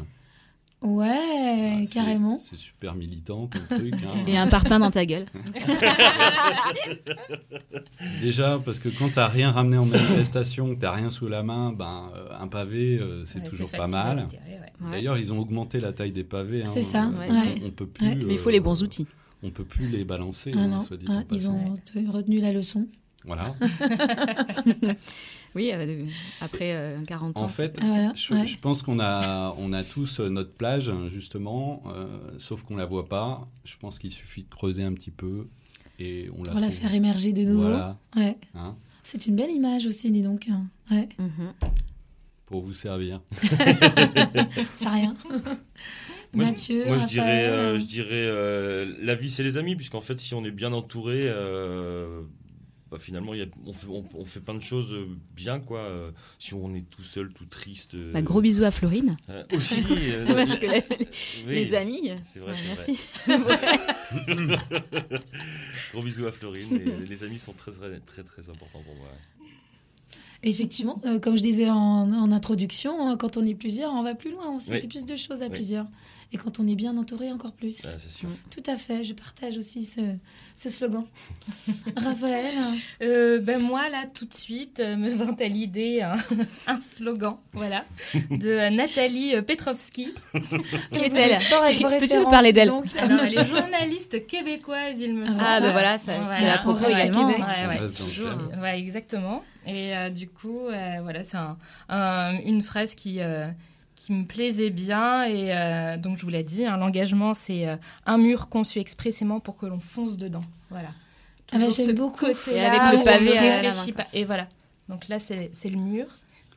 Ouais, ah, carrément. C'est super militant comme truc. Hein. Et un parpaing dans ta gueule. <laughs> Déjà, parce que quand t'as rien ramené en manifestation, que t'as rien sous la main, ben euh, un pavé, euh, c'est toujours pas mal. D'ailleurs, ils ont augmenté la taille des pavés. Hein. C'est ça. On, peut plus. Mais il faut les bons outils. On peut plus les balancer. Ah hein, dit ah, ils ont retenu la leçon. Voilà. <laughs> oui, euh, après 40 euh, ans. En fait, ah, je, pense qu'on a, on a tous euh, notre plage, justement, sauf qu'on la voit pas. Je pense qu'il suffit de creuser un petit peu et on la Pour la faire émerger de nouveau. Ouais. Hein C'est une belle image aussi, dis donc. Hein. Ouais. Mhm. Pour vous servir. <laughs> C'est rien. <laughs> Moi, Mathieu, je, moi, je dirais, je dirais la vie, c'est les amis, puisqu'en fait, si on est bien entouré, bah, finalement, y a, on, fait, on, fait, plein de choses euh, bien, quoi. Euh, si on est tout seul, tout triste. Euh, bah, gros bisous à Florine. <laughs> aussi. <laughs> Parce que les amis. C'est vrai, c'est merci. <laughs> Vrai. gros bisous à Florine. les amis sont très, très, très, très importants pour moi. Effectivement, comme je disais en, introduction, hein, quand on est plusieurs, on va plus loin, on fait plus de choses à plusieurs. Et quand on est bien entouré, encore plus. Ah, c'est sûr. Tout à fait, je partage aussi ce, ce slogan. <laughs> Raphaël euh, ben Moi, là, tout de suite, euh, me vint à l'idée un, <laughs> slogan, voilà, de Nathalie Petrovski. <laughs> qui est-elle Peux-tu nous parler d'elle Elle est journaliste québécoise, il me semble. Ah, ben voilà, ça voilà, à propos également. Québec. Ouais, ouais, toujours, ouais, exactement. Et euh, du coup, voilà, c'est un, une phrase qui qui me plaisait bien. Et euh, donc, je vous l'ai dit, hein, l'engagement, c'est euh, un mur conçu expressément pour que l'on fonce dedans. Voilà. Ah bah, J'aime beaucoup. Côté avec le pavé. réfléchit pas. Et voilà. Donc là, c'est le mur.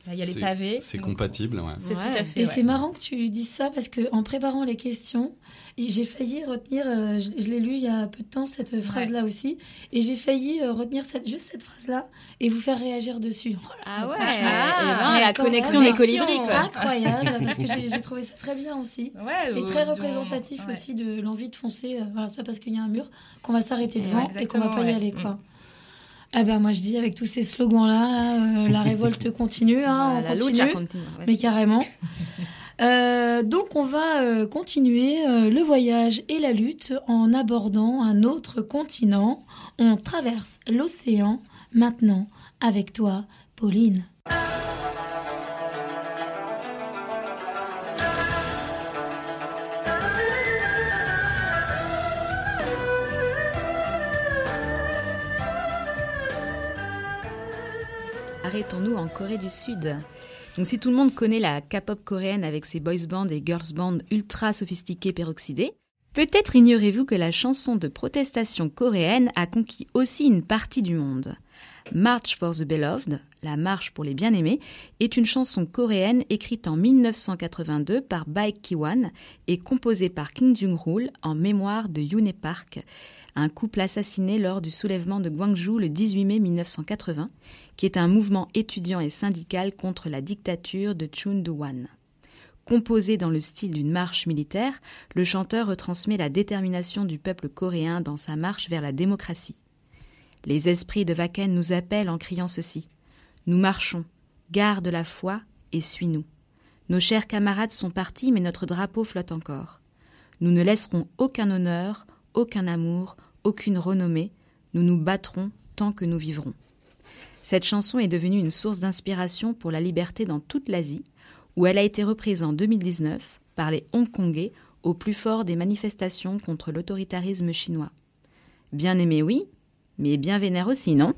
Là, il y a les pavés. C'est compatible, ouais. C'est tout à fait. Et c'est marrant que tu dises ça parce que en préparant les questions, j'ai failli retenir, euh, je, l'ai lu il y a peu de temps, cette phrase-là aussi, et j'ai failli euh, retenir cette, juste cette phrase-là et vous faire réagir dessus. Oh ah ouais, ah, la connexion des colibris. Quoi. Incroyable, parce que <laughs> j'ai trouvé ça très bien aussi. et très représentatif aussi de l'envie de foncer. Euh, voilà, c'est pas parce qu'il y a un mur qu'on va s'arrêter devant et qu'on va pas y aller. quoi. Ah ben moi je dis avec tous ces slogans là, la révolte <laughs> continue, hein, on continue, mais carrément. <laughs> Euh, donc on va euh, continuer euh, le voyage et la lutte en abordant un autre continent. On traverse l'océan maintenant avec toi, Pauline. Arrêtons-nous en Corée du Sud? Donc si tout le monde connaît la K-pop coréenne avec ses boys bands et girls bands ultra sophistiqués peroxydés, peut-être ignorez-vous que la chanson de protestation coréenne a conquis aussi une partie du monde. March for the Beloved, la marche pour les bien-aimés, est une chanson coréenne écrite en 1982 par Baek Ki-wan et composée par Kim Jung-hool en mémoire de Yoon Park, un couple assassiné lors du soulèvement de Gwangju le 18 mai 1980, qui est un mouvement étudiant et syndical contre la dictature de Chun Do-wan. Composé dans le style d'une marche militaire, le chanteur retransmet la détermination du peuple coréen dans sa marche vers la démocratie. Les esprits de Wacken nous appellent en criant ceci. Nous marchons, garde la foi et suis-nous. Nos chers camarades sont partis, mais notre drapeau flotte encore. Nous ne laisserons aucun honneur, aucun amour, aucune renommée. Nous nous battrons tant que nous vivrons. Cette chanson est devenue une source d'inspiration pour la liberté dans toute l'Asie, où elle a été reprise en 2019 par les Hongkongais au plus fort des manifestations contre l'autoritarisme chinois. Bien aimé, oui, mais bien vénère aussi, non?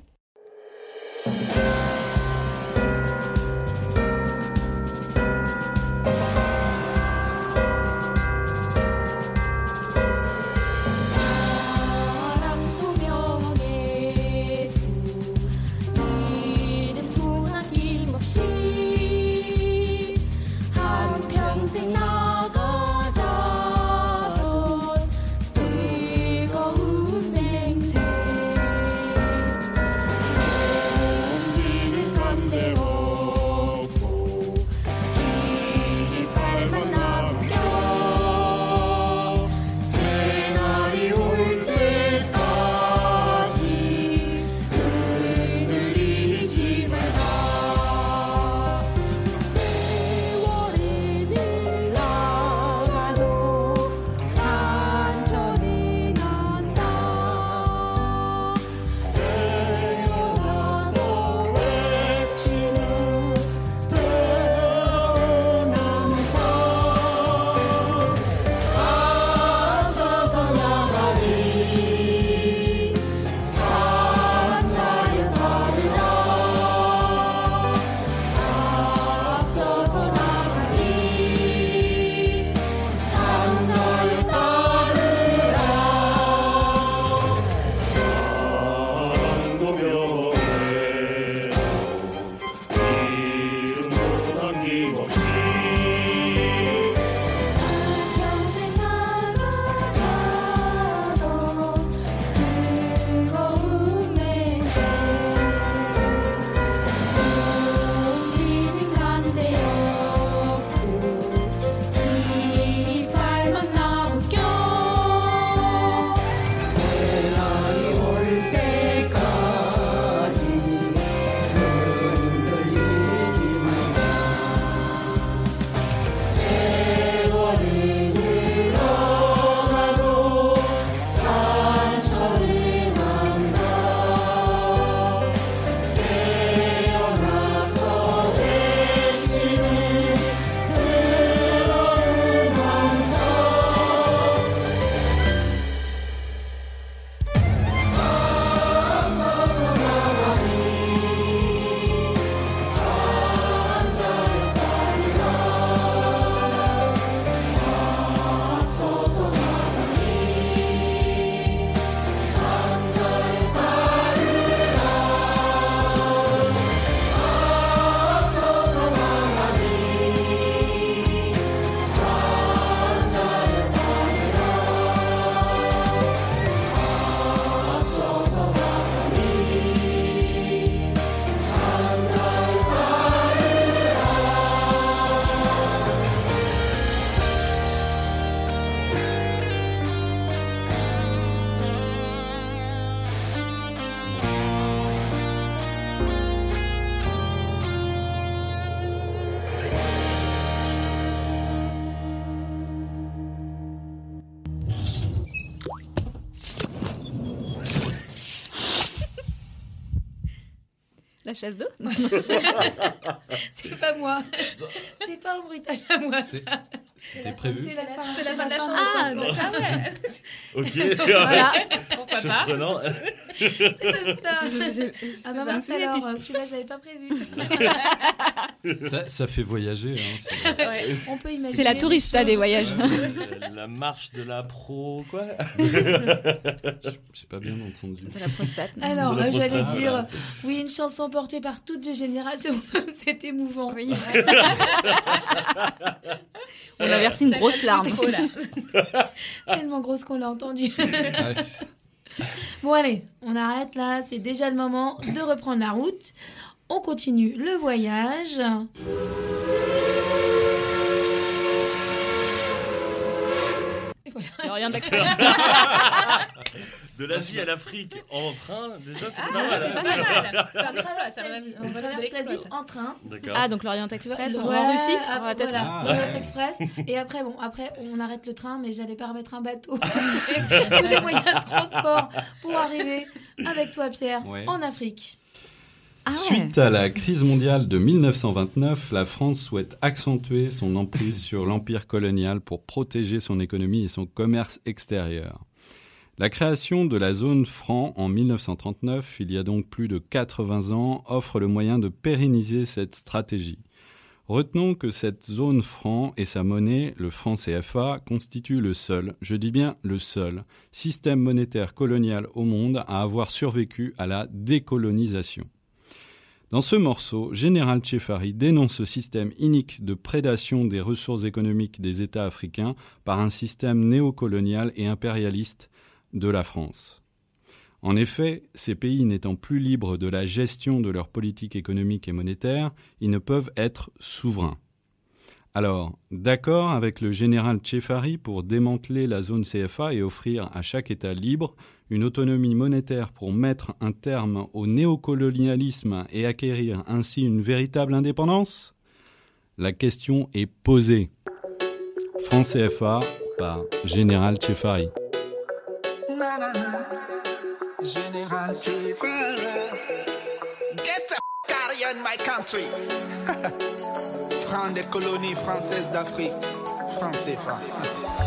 Chasse d'eau <laughs> C'est pas moi. C'est pas un bruitage à moi. C'était prévu. C'est la, fin de la chanson. Ah, ah ouais. ok. <laughs> voilà. Surprenant. C'est comme ça. Ah bah mince alors, celui-là je l'avais pas prévu. <laughs> ça, ça, fait voyager. Hein, <laughs> ouais. On peut imaginer. C'est la tourista des voyages. la marche de la pro, quoi. <laughs> J'ai pas bien entendu. De la prostate. Alors, j'allais dire, oui, une chanson portée par toutes les générations. C'est émouvant. Oui. On a versé une grosse larme. Tellement grosse qu'on l'a entendu. <laughs> bon allez, on arrête là, c'est déjà le moment de reprendre la route. On continue le voyage. Rien <laughs> de l'Asie à l'Afrique en train, déjà c'est ah, pas mal. C'est <laughs> un exploit, ça on traverse l'Asie en train. Ah, donc l'Orient Express, on va en Russie ah, voilà, l'Orient Express. Et après, bon, après, on arrête le train, mais j'allais pas remettre un bateau. <laughs> Tous les moyens de transport pour arriver avec toi, Pierre, en Afrique. Ah Suite à la crise mondiale de 1929, la France souhaite accentuer son emprise sur l'empire colonial pour protéger son économie et son commerce extérieur. La création de la zone franc en 1939, il y a donc plus de 80 ans, offre le moyen de pérenniser cette stratégie. Retenons que cette zone franc et sa monnaie, le franc CFA, constituent le seul, je dis bien le seul, système monétaire colonial au monde à avoir survécu à la décolonisation. Dans ce morceau, Général Tchefari dénonce ce système inique de prédation des ressources économiques des États africains par un système néocolonial et impérialiste de la France. En effet, ces pays n'étant plus libres de la gestion de leur politique économique et monétaire, ils ne peuvent être souverains. Alors, d'accord avec le général Tchefari pour démanteler la zone CFA et offrir à chaque État libre une autonomie monétaire pour mettre un terme au néocolonialisme et acquérir ainsi une véritable indépendance? La question est posée. France CFA par Général Tchefari. Général Get the my country. <laughs> des colonies françaises d'Afrique. Après <laughs>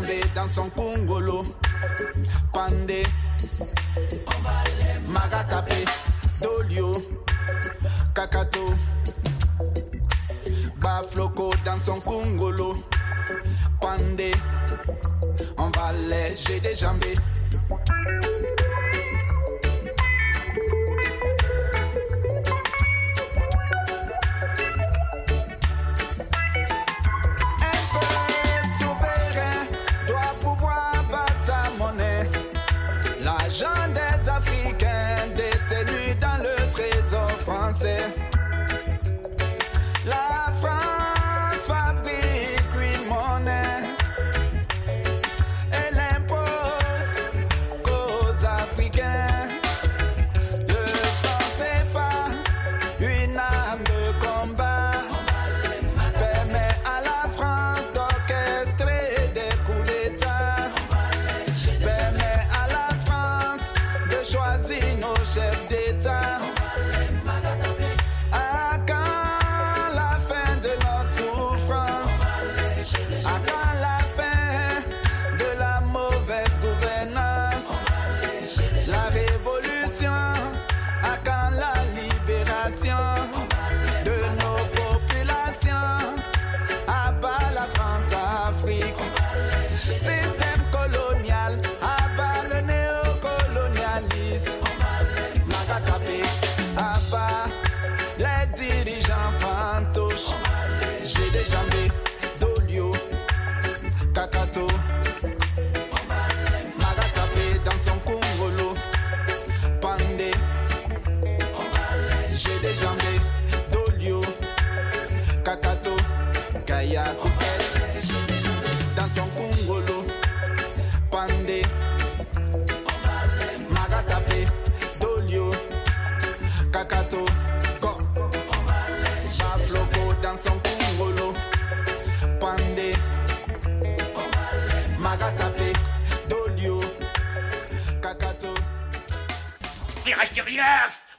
J'ai des jambes dans son congolo. Pandé. Magatape. Dolio. choisi nos chefs d'État.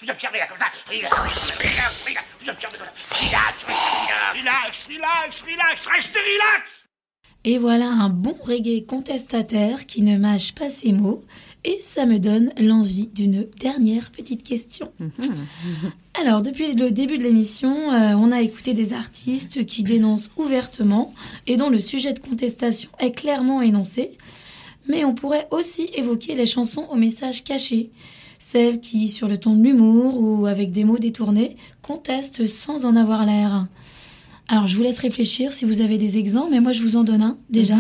Observez là comme ça. Relax, relax, relax Vous observez comme ça. Relax, restez relax. Relax, relax, relax. Restez relax. Et voilà un bon reggae contestataire qui ne mâche pas ses mots. Et ça me donne l'envie d'une dernière petite question. <laughs> Alors, depuis le début de l'émission, euh, on a écouté des artistes qui dénoncent ouvertement et dont le sujet de contestation est clairement énoncé. Mais on pourrait aussi évoquer les chansons au message caché, celles qui, sur le ton de l'humour ou avec des mots détournés, contestent sans en avoir l'air. Alors, je vous laisse réfléchir si vous avez des exemples, mais moi je vous en donne un déjà.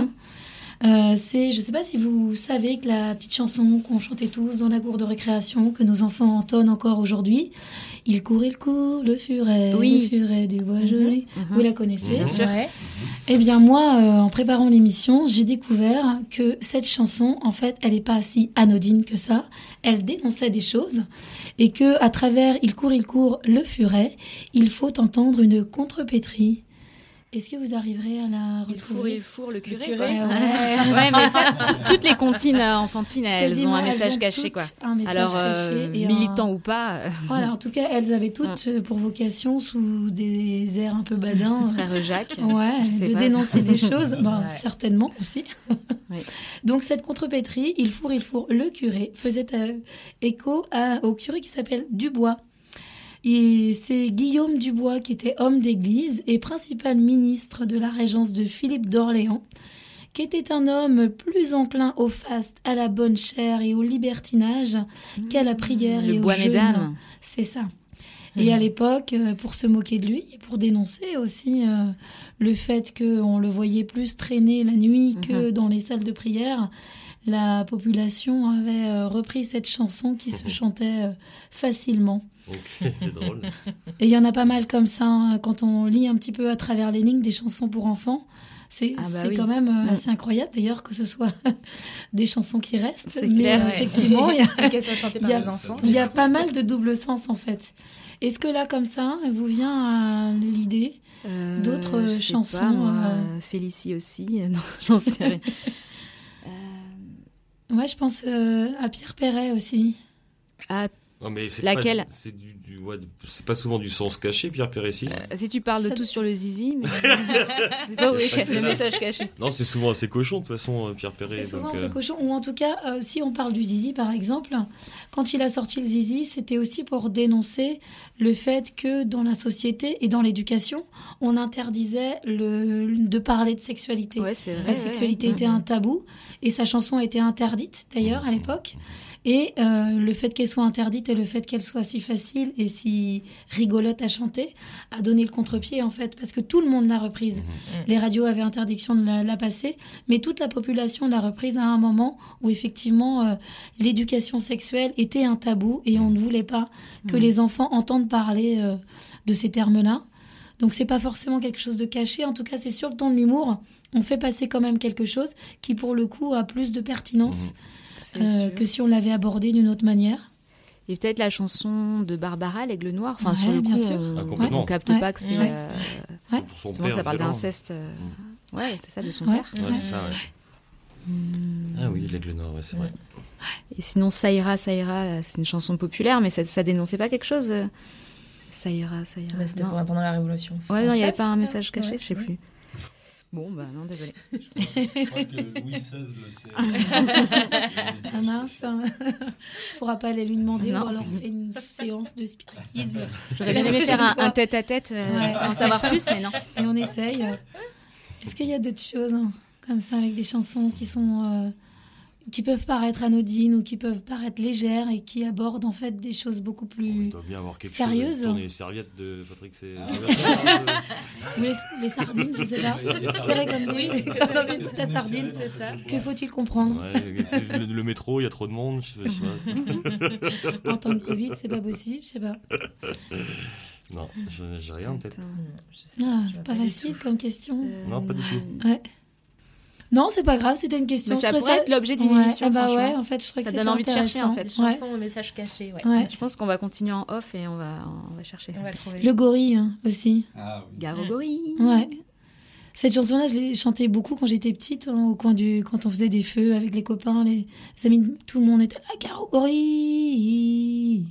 Euh, c'est, je ne sais pas si vous savez que la petite chanson qu'on chantait tous dans la cour de récréation, que nos enfants entonnent encore aujourd'hui, il court, il court, le furet, Oui. le furet du bois joli. Vous la connaissez Bien sûr. Ouais. Eh bien moi, euh, en préparant l'émission, j'ai découvert que cette chanson, en fait, elle n'est pas si anodine que ça. Elle dénonçait des choses et que à travers Il court, il court, le furet, il faut entendre une contrepétrie. Est-ce que vous arriverez à la Il fourre, retrouver il fourre le curé. curé, quoi. ouais. Ouais, mais ça, tout- toutes les comptines euh, enfantines, elles Quasiment, ont un message caché, quoi. un message Alors, euh, caché un- militant ou pas, euh, Voilà, en tout cas, elles avaient toutes euh, pour vocation, sous des airs un peu badins, <laughs> frère Jacques. Ouais, de pas. dénoncer des choses, <laughs> Ouais. certainement aussi. <laughs> Oui. Donc cette contrepétrie, il fourre, il fourre, le curé, faisait euh, écho à- au curé qui s'appelle Dubois. Et c'est Guillaume Dubois qui était homme d'église et principal ministre de la régence de Philippe d'Orléans, qui était un homme plus enclin au faste, à la bonne chair et au libertinage qu'à la prière Mmh. Le et au jeûne. mesdames. C'est ça. Et à l'époque, euh, pour se moquer de lui et pour dénoncer aussi euh, le fait qu'on le voyait plus traîner la nuit que dans les salles de prière, la population avait euh, repris cette chanson qui se chantait euh, facilement. Ok, c'est <laughs> drôle. Et il y en a pas mal comme ça, hein, quand on lit un petit peu à travers les lignes des chansons pour enfants. C'est Ah bah oui. quand même euh, Mm. assez incroyable d'ailleurs que ce soit <laughs> des chansons qui restent. C'est Mais clair, euh, effectivement, il y <laughs> y a- les enfants. il y a pas mal de double sens en fait. Est-ce que là, comme ça, vous vient à l'idée D'autres je sais chansons, pas, moi, euh, Félicie aussi. euh, Non, j'en sais rien. Ouais, je pense euh, à Pierre Perret aussi. Ah, Non, mais c'est Laquelle pas- C'est du, du- ouais, c'est pas souvent du sens caché, Pierre Pérécy. si tu parles de tout sur le zizi, mais <laughs> <laughs> c'est pas que le message caché. Non, c'est souvent assez cochon, de toute façon, euh, Pierre Perret. C'est souvent donc, un peu euh, cochon. Ou en tout cas, euh, si on parle du zizi, par exemple, quand il a sorti le zizi, c'était aussi pour dénoncer le fait que dans la société et dans l'éducation, on interdisait le, de parler de sexualité. Ouais, c'est vrai. La sexualité ouais. était un tabou et sa chanson était interdite d'ailleurs à l'époque. Et euh, le fait qu'elle soit interdite et le fait qu'elle soit si facile et si rigolote à chanter a donné le contre-pied en fait parce que tout le monde l'a reprise. Les radios avaient interdiction de la, la passer, mais toute la population l'a reprise à un moment où effectivement euh, l'éducation sexuelle était un tabou et on ne voulait pas que les enfants entendent parler euh, de ces termes-là. Donc c'est pas forcément quelque chose de caché, en tout cas c'est sur le ton de l'humour, on fait passer quand même quelque chose qui pour le coup a plus de pertinence euh, que si on l'avait abordé d'une autre manière. Et peut-être la chanson de Barbara, l'aigle noir. Enfin, Ouais, sur le bien coup, sûr. on, Ah, on capte Ouais. pas que c'est. Ouais. euh, Ouais. pour son père. ça parle d'inceste. euh, Ouais, c'est ça, de son Ouais. père. Ouais, c'est ça, ouais. Ah oui, l'aigle noir, ouais, c'est vrai. Et sinon, Ça ira, ça ira, là, c'est une chanson populaire, mais ça, ça dénonçait pas quelque chose euh, Ça ira, ça ira. Bah, C'était pendant la Révolution. Ouais, non, il n'y avait pas un message caché, Ouais. je sais plus. Bon, bah non, désolé. <laughs> Je crois que Louis XVI le sait. Ah mince, on pourra pas aller lui demander Non. ou alors on fait une séance de spiritisme J'aurais bien aimé faire un, un tête-à-tête, euh, Ouais. en savoir plus, mais non. et on essaye. Est-ce qu'il y a d'autres choses hein, comme ça avec des chansons qui sont euh, qui peuvent paraître anodines ou qui peuvent paraître légères et qui abordent en fait des choses beaucoup plus Il doit bien avoir quelque sérieuses. chose. Tourner les serviettes de Patrick, c'est. Ou les, les sardines, je sais pas. Serré comme des <laughs> comme dans une pâte à sardines. C'est ça. Que faut-il comprendre? Ouais, le, le métro, il y a trop de monde. je sais pas. <laughs> En temps de Covid, c'est pas possible, je sais pas. non, je- j'ai rien en tête. Ah, c'est pas facile comme question. Non, pas du tout. Ouais. Non, c'est pas grave, c'était une question. Mais ça Je pourrait être l'objet d'une Ouais, émission, ah bah franchement. ouais, en fait, je Ça que donne envie de chercher, en fait. Ouais. Chansons aux messages cachés, ouais. Ouais. Je pense qu'on va continuer en off et on va, on va chercher. On va trouver. Le gorille hein, aussi. Ah oui. Garogori. Ouais. Cette chanson-là, je l'ai chantée beaucoup quand j'étais petite, hein, au coin du, quand on faisait des feux avec les copains, les amis, tout le monde était là, Garo gorille.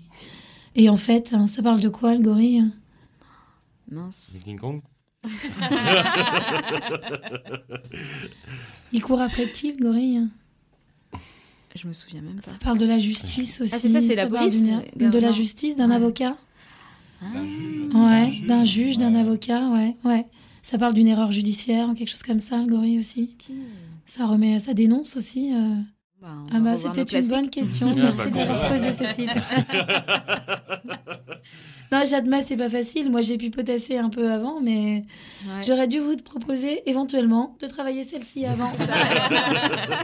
Et en fait, hein, ça parle de quoi le gorille? Mince. King Kong? Il court après qui le gorille hein Je me souviens même pas. Ça parle de la justice aussi. Ah, c'est ça, c'est la police, d'une- De la justice, d'un Ouais. avocat. D'un juge. Ouais, d'un juge, d'un avocat, ouais, ouais. Ça parle d'une erreur judiciaire, quelque chose comme ça, le gorille aussi. Ça remet, ça dénonce aussi. euh. Bah, Ah bah c'était une bonne question. Ah, Merci bah, de l'avoir cool. posée, Cécile. <laughs> non, j'admets, c'est pas facile. Moi, j'ai pu potasser un peu avant, mais Ouais. j'aurais dû vous proposer éventuellement de travailler celle-ci avant. <laughs>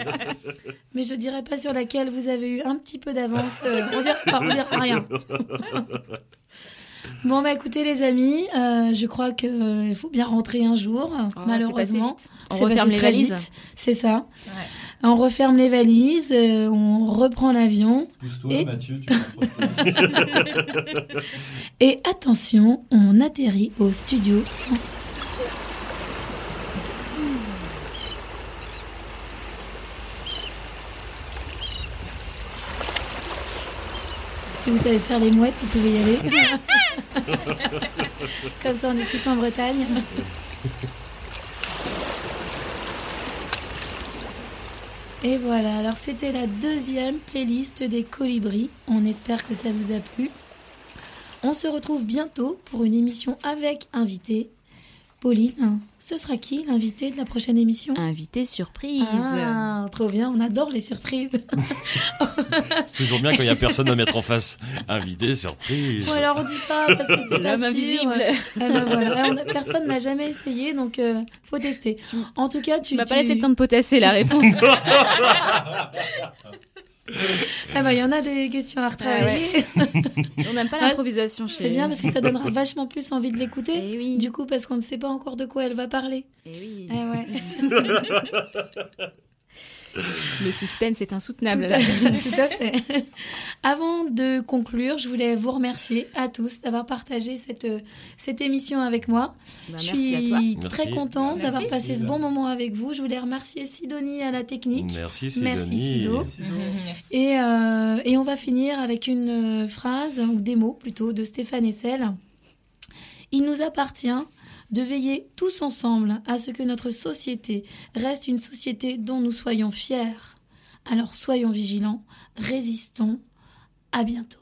mais je dirais pas sur laquelle vous avez eu un petit peu d'avance. euh, on rien. <laughs> Bon, bah écoutez, les amis, euh, je crois qu'il faut bien rentrer un jour, Oh, malheureusement. On referme les très valises. C'est ça. On referme les valises, euh, on reprend l'avion. Pousse-toi, Et- Mathieu, tu <laughs> Et attention, on atterrit au studio 160. Si vous savez faire les mouettes, vous pouvez y aller. <laughs> Comme ça, on est plus en Bretagne. <laughs> Et voilà, alors c'était la deuxième playlist des colibris. On espère que ça vous a plu. On se retrouve bientôt pour une émission avec invité. Pauline, ce sera qui l'invité de la prochaine émission? Invité surprise. Ah, trop bien, on adore les surprises. <laughs> C'est toujours bien quand il n'y a personne à mettre en face. Invité, surprise. Ou alors on dit pas parce que c'est <laughs> pas sûr. Eh ben voilà, Eh, on a- personne n'a jamais essayé, donc euh, faut tester. En tout cas, tu Tu m'as pas laissé le temps de potasser la réponse. <laughs> Eh ben, il y en a des questions à retravailler. On n'aime pas Ouais, l'improvisation chez C'est bien parce que ça donnera <laughs> vachement plus envie de l'écouter. Eh oui. Du coup, parce qu'on ne sait pas encore de quoi elle va parler. Eh oui. Eh ouais. <laughs> <laughs> Le suspense est Tout insoutenable. à, <laughs> tout à fait. Avant de conclure, je voulais vous remercier à tous d'avoir partagé cette, euh, cette émission avec moi. Bah, je merci à suis toi. très Merci. contente Merci, d'avoir passé ce bon moment avec vous. Je voulais remercier Sidonie à la technique. Merci, Merci, Sidonie. Sido. Merci. <laughs> Et, euh, et on va finir avec une euh, phrase, ou des mots plutôt, de Stéphane Hessel. Il nous appartient de veiller tous ensemble à ce que notre société reste une société dont nous soyons fiers. Alors soyons vigilants, résistons. À bientôt.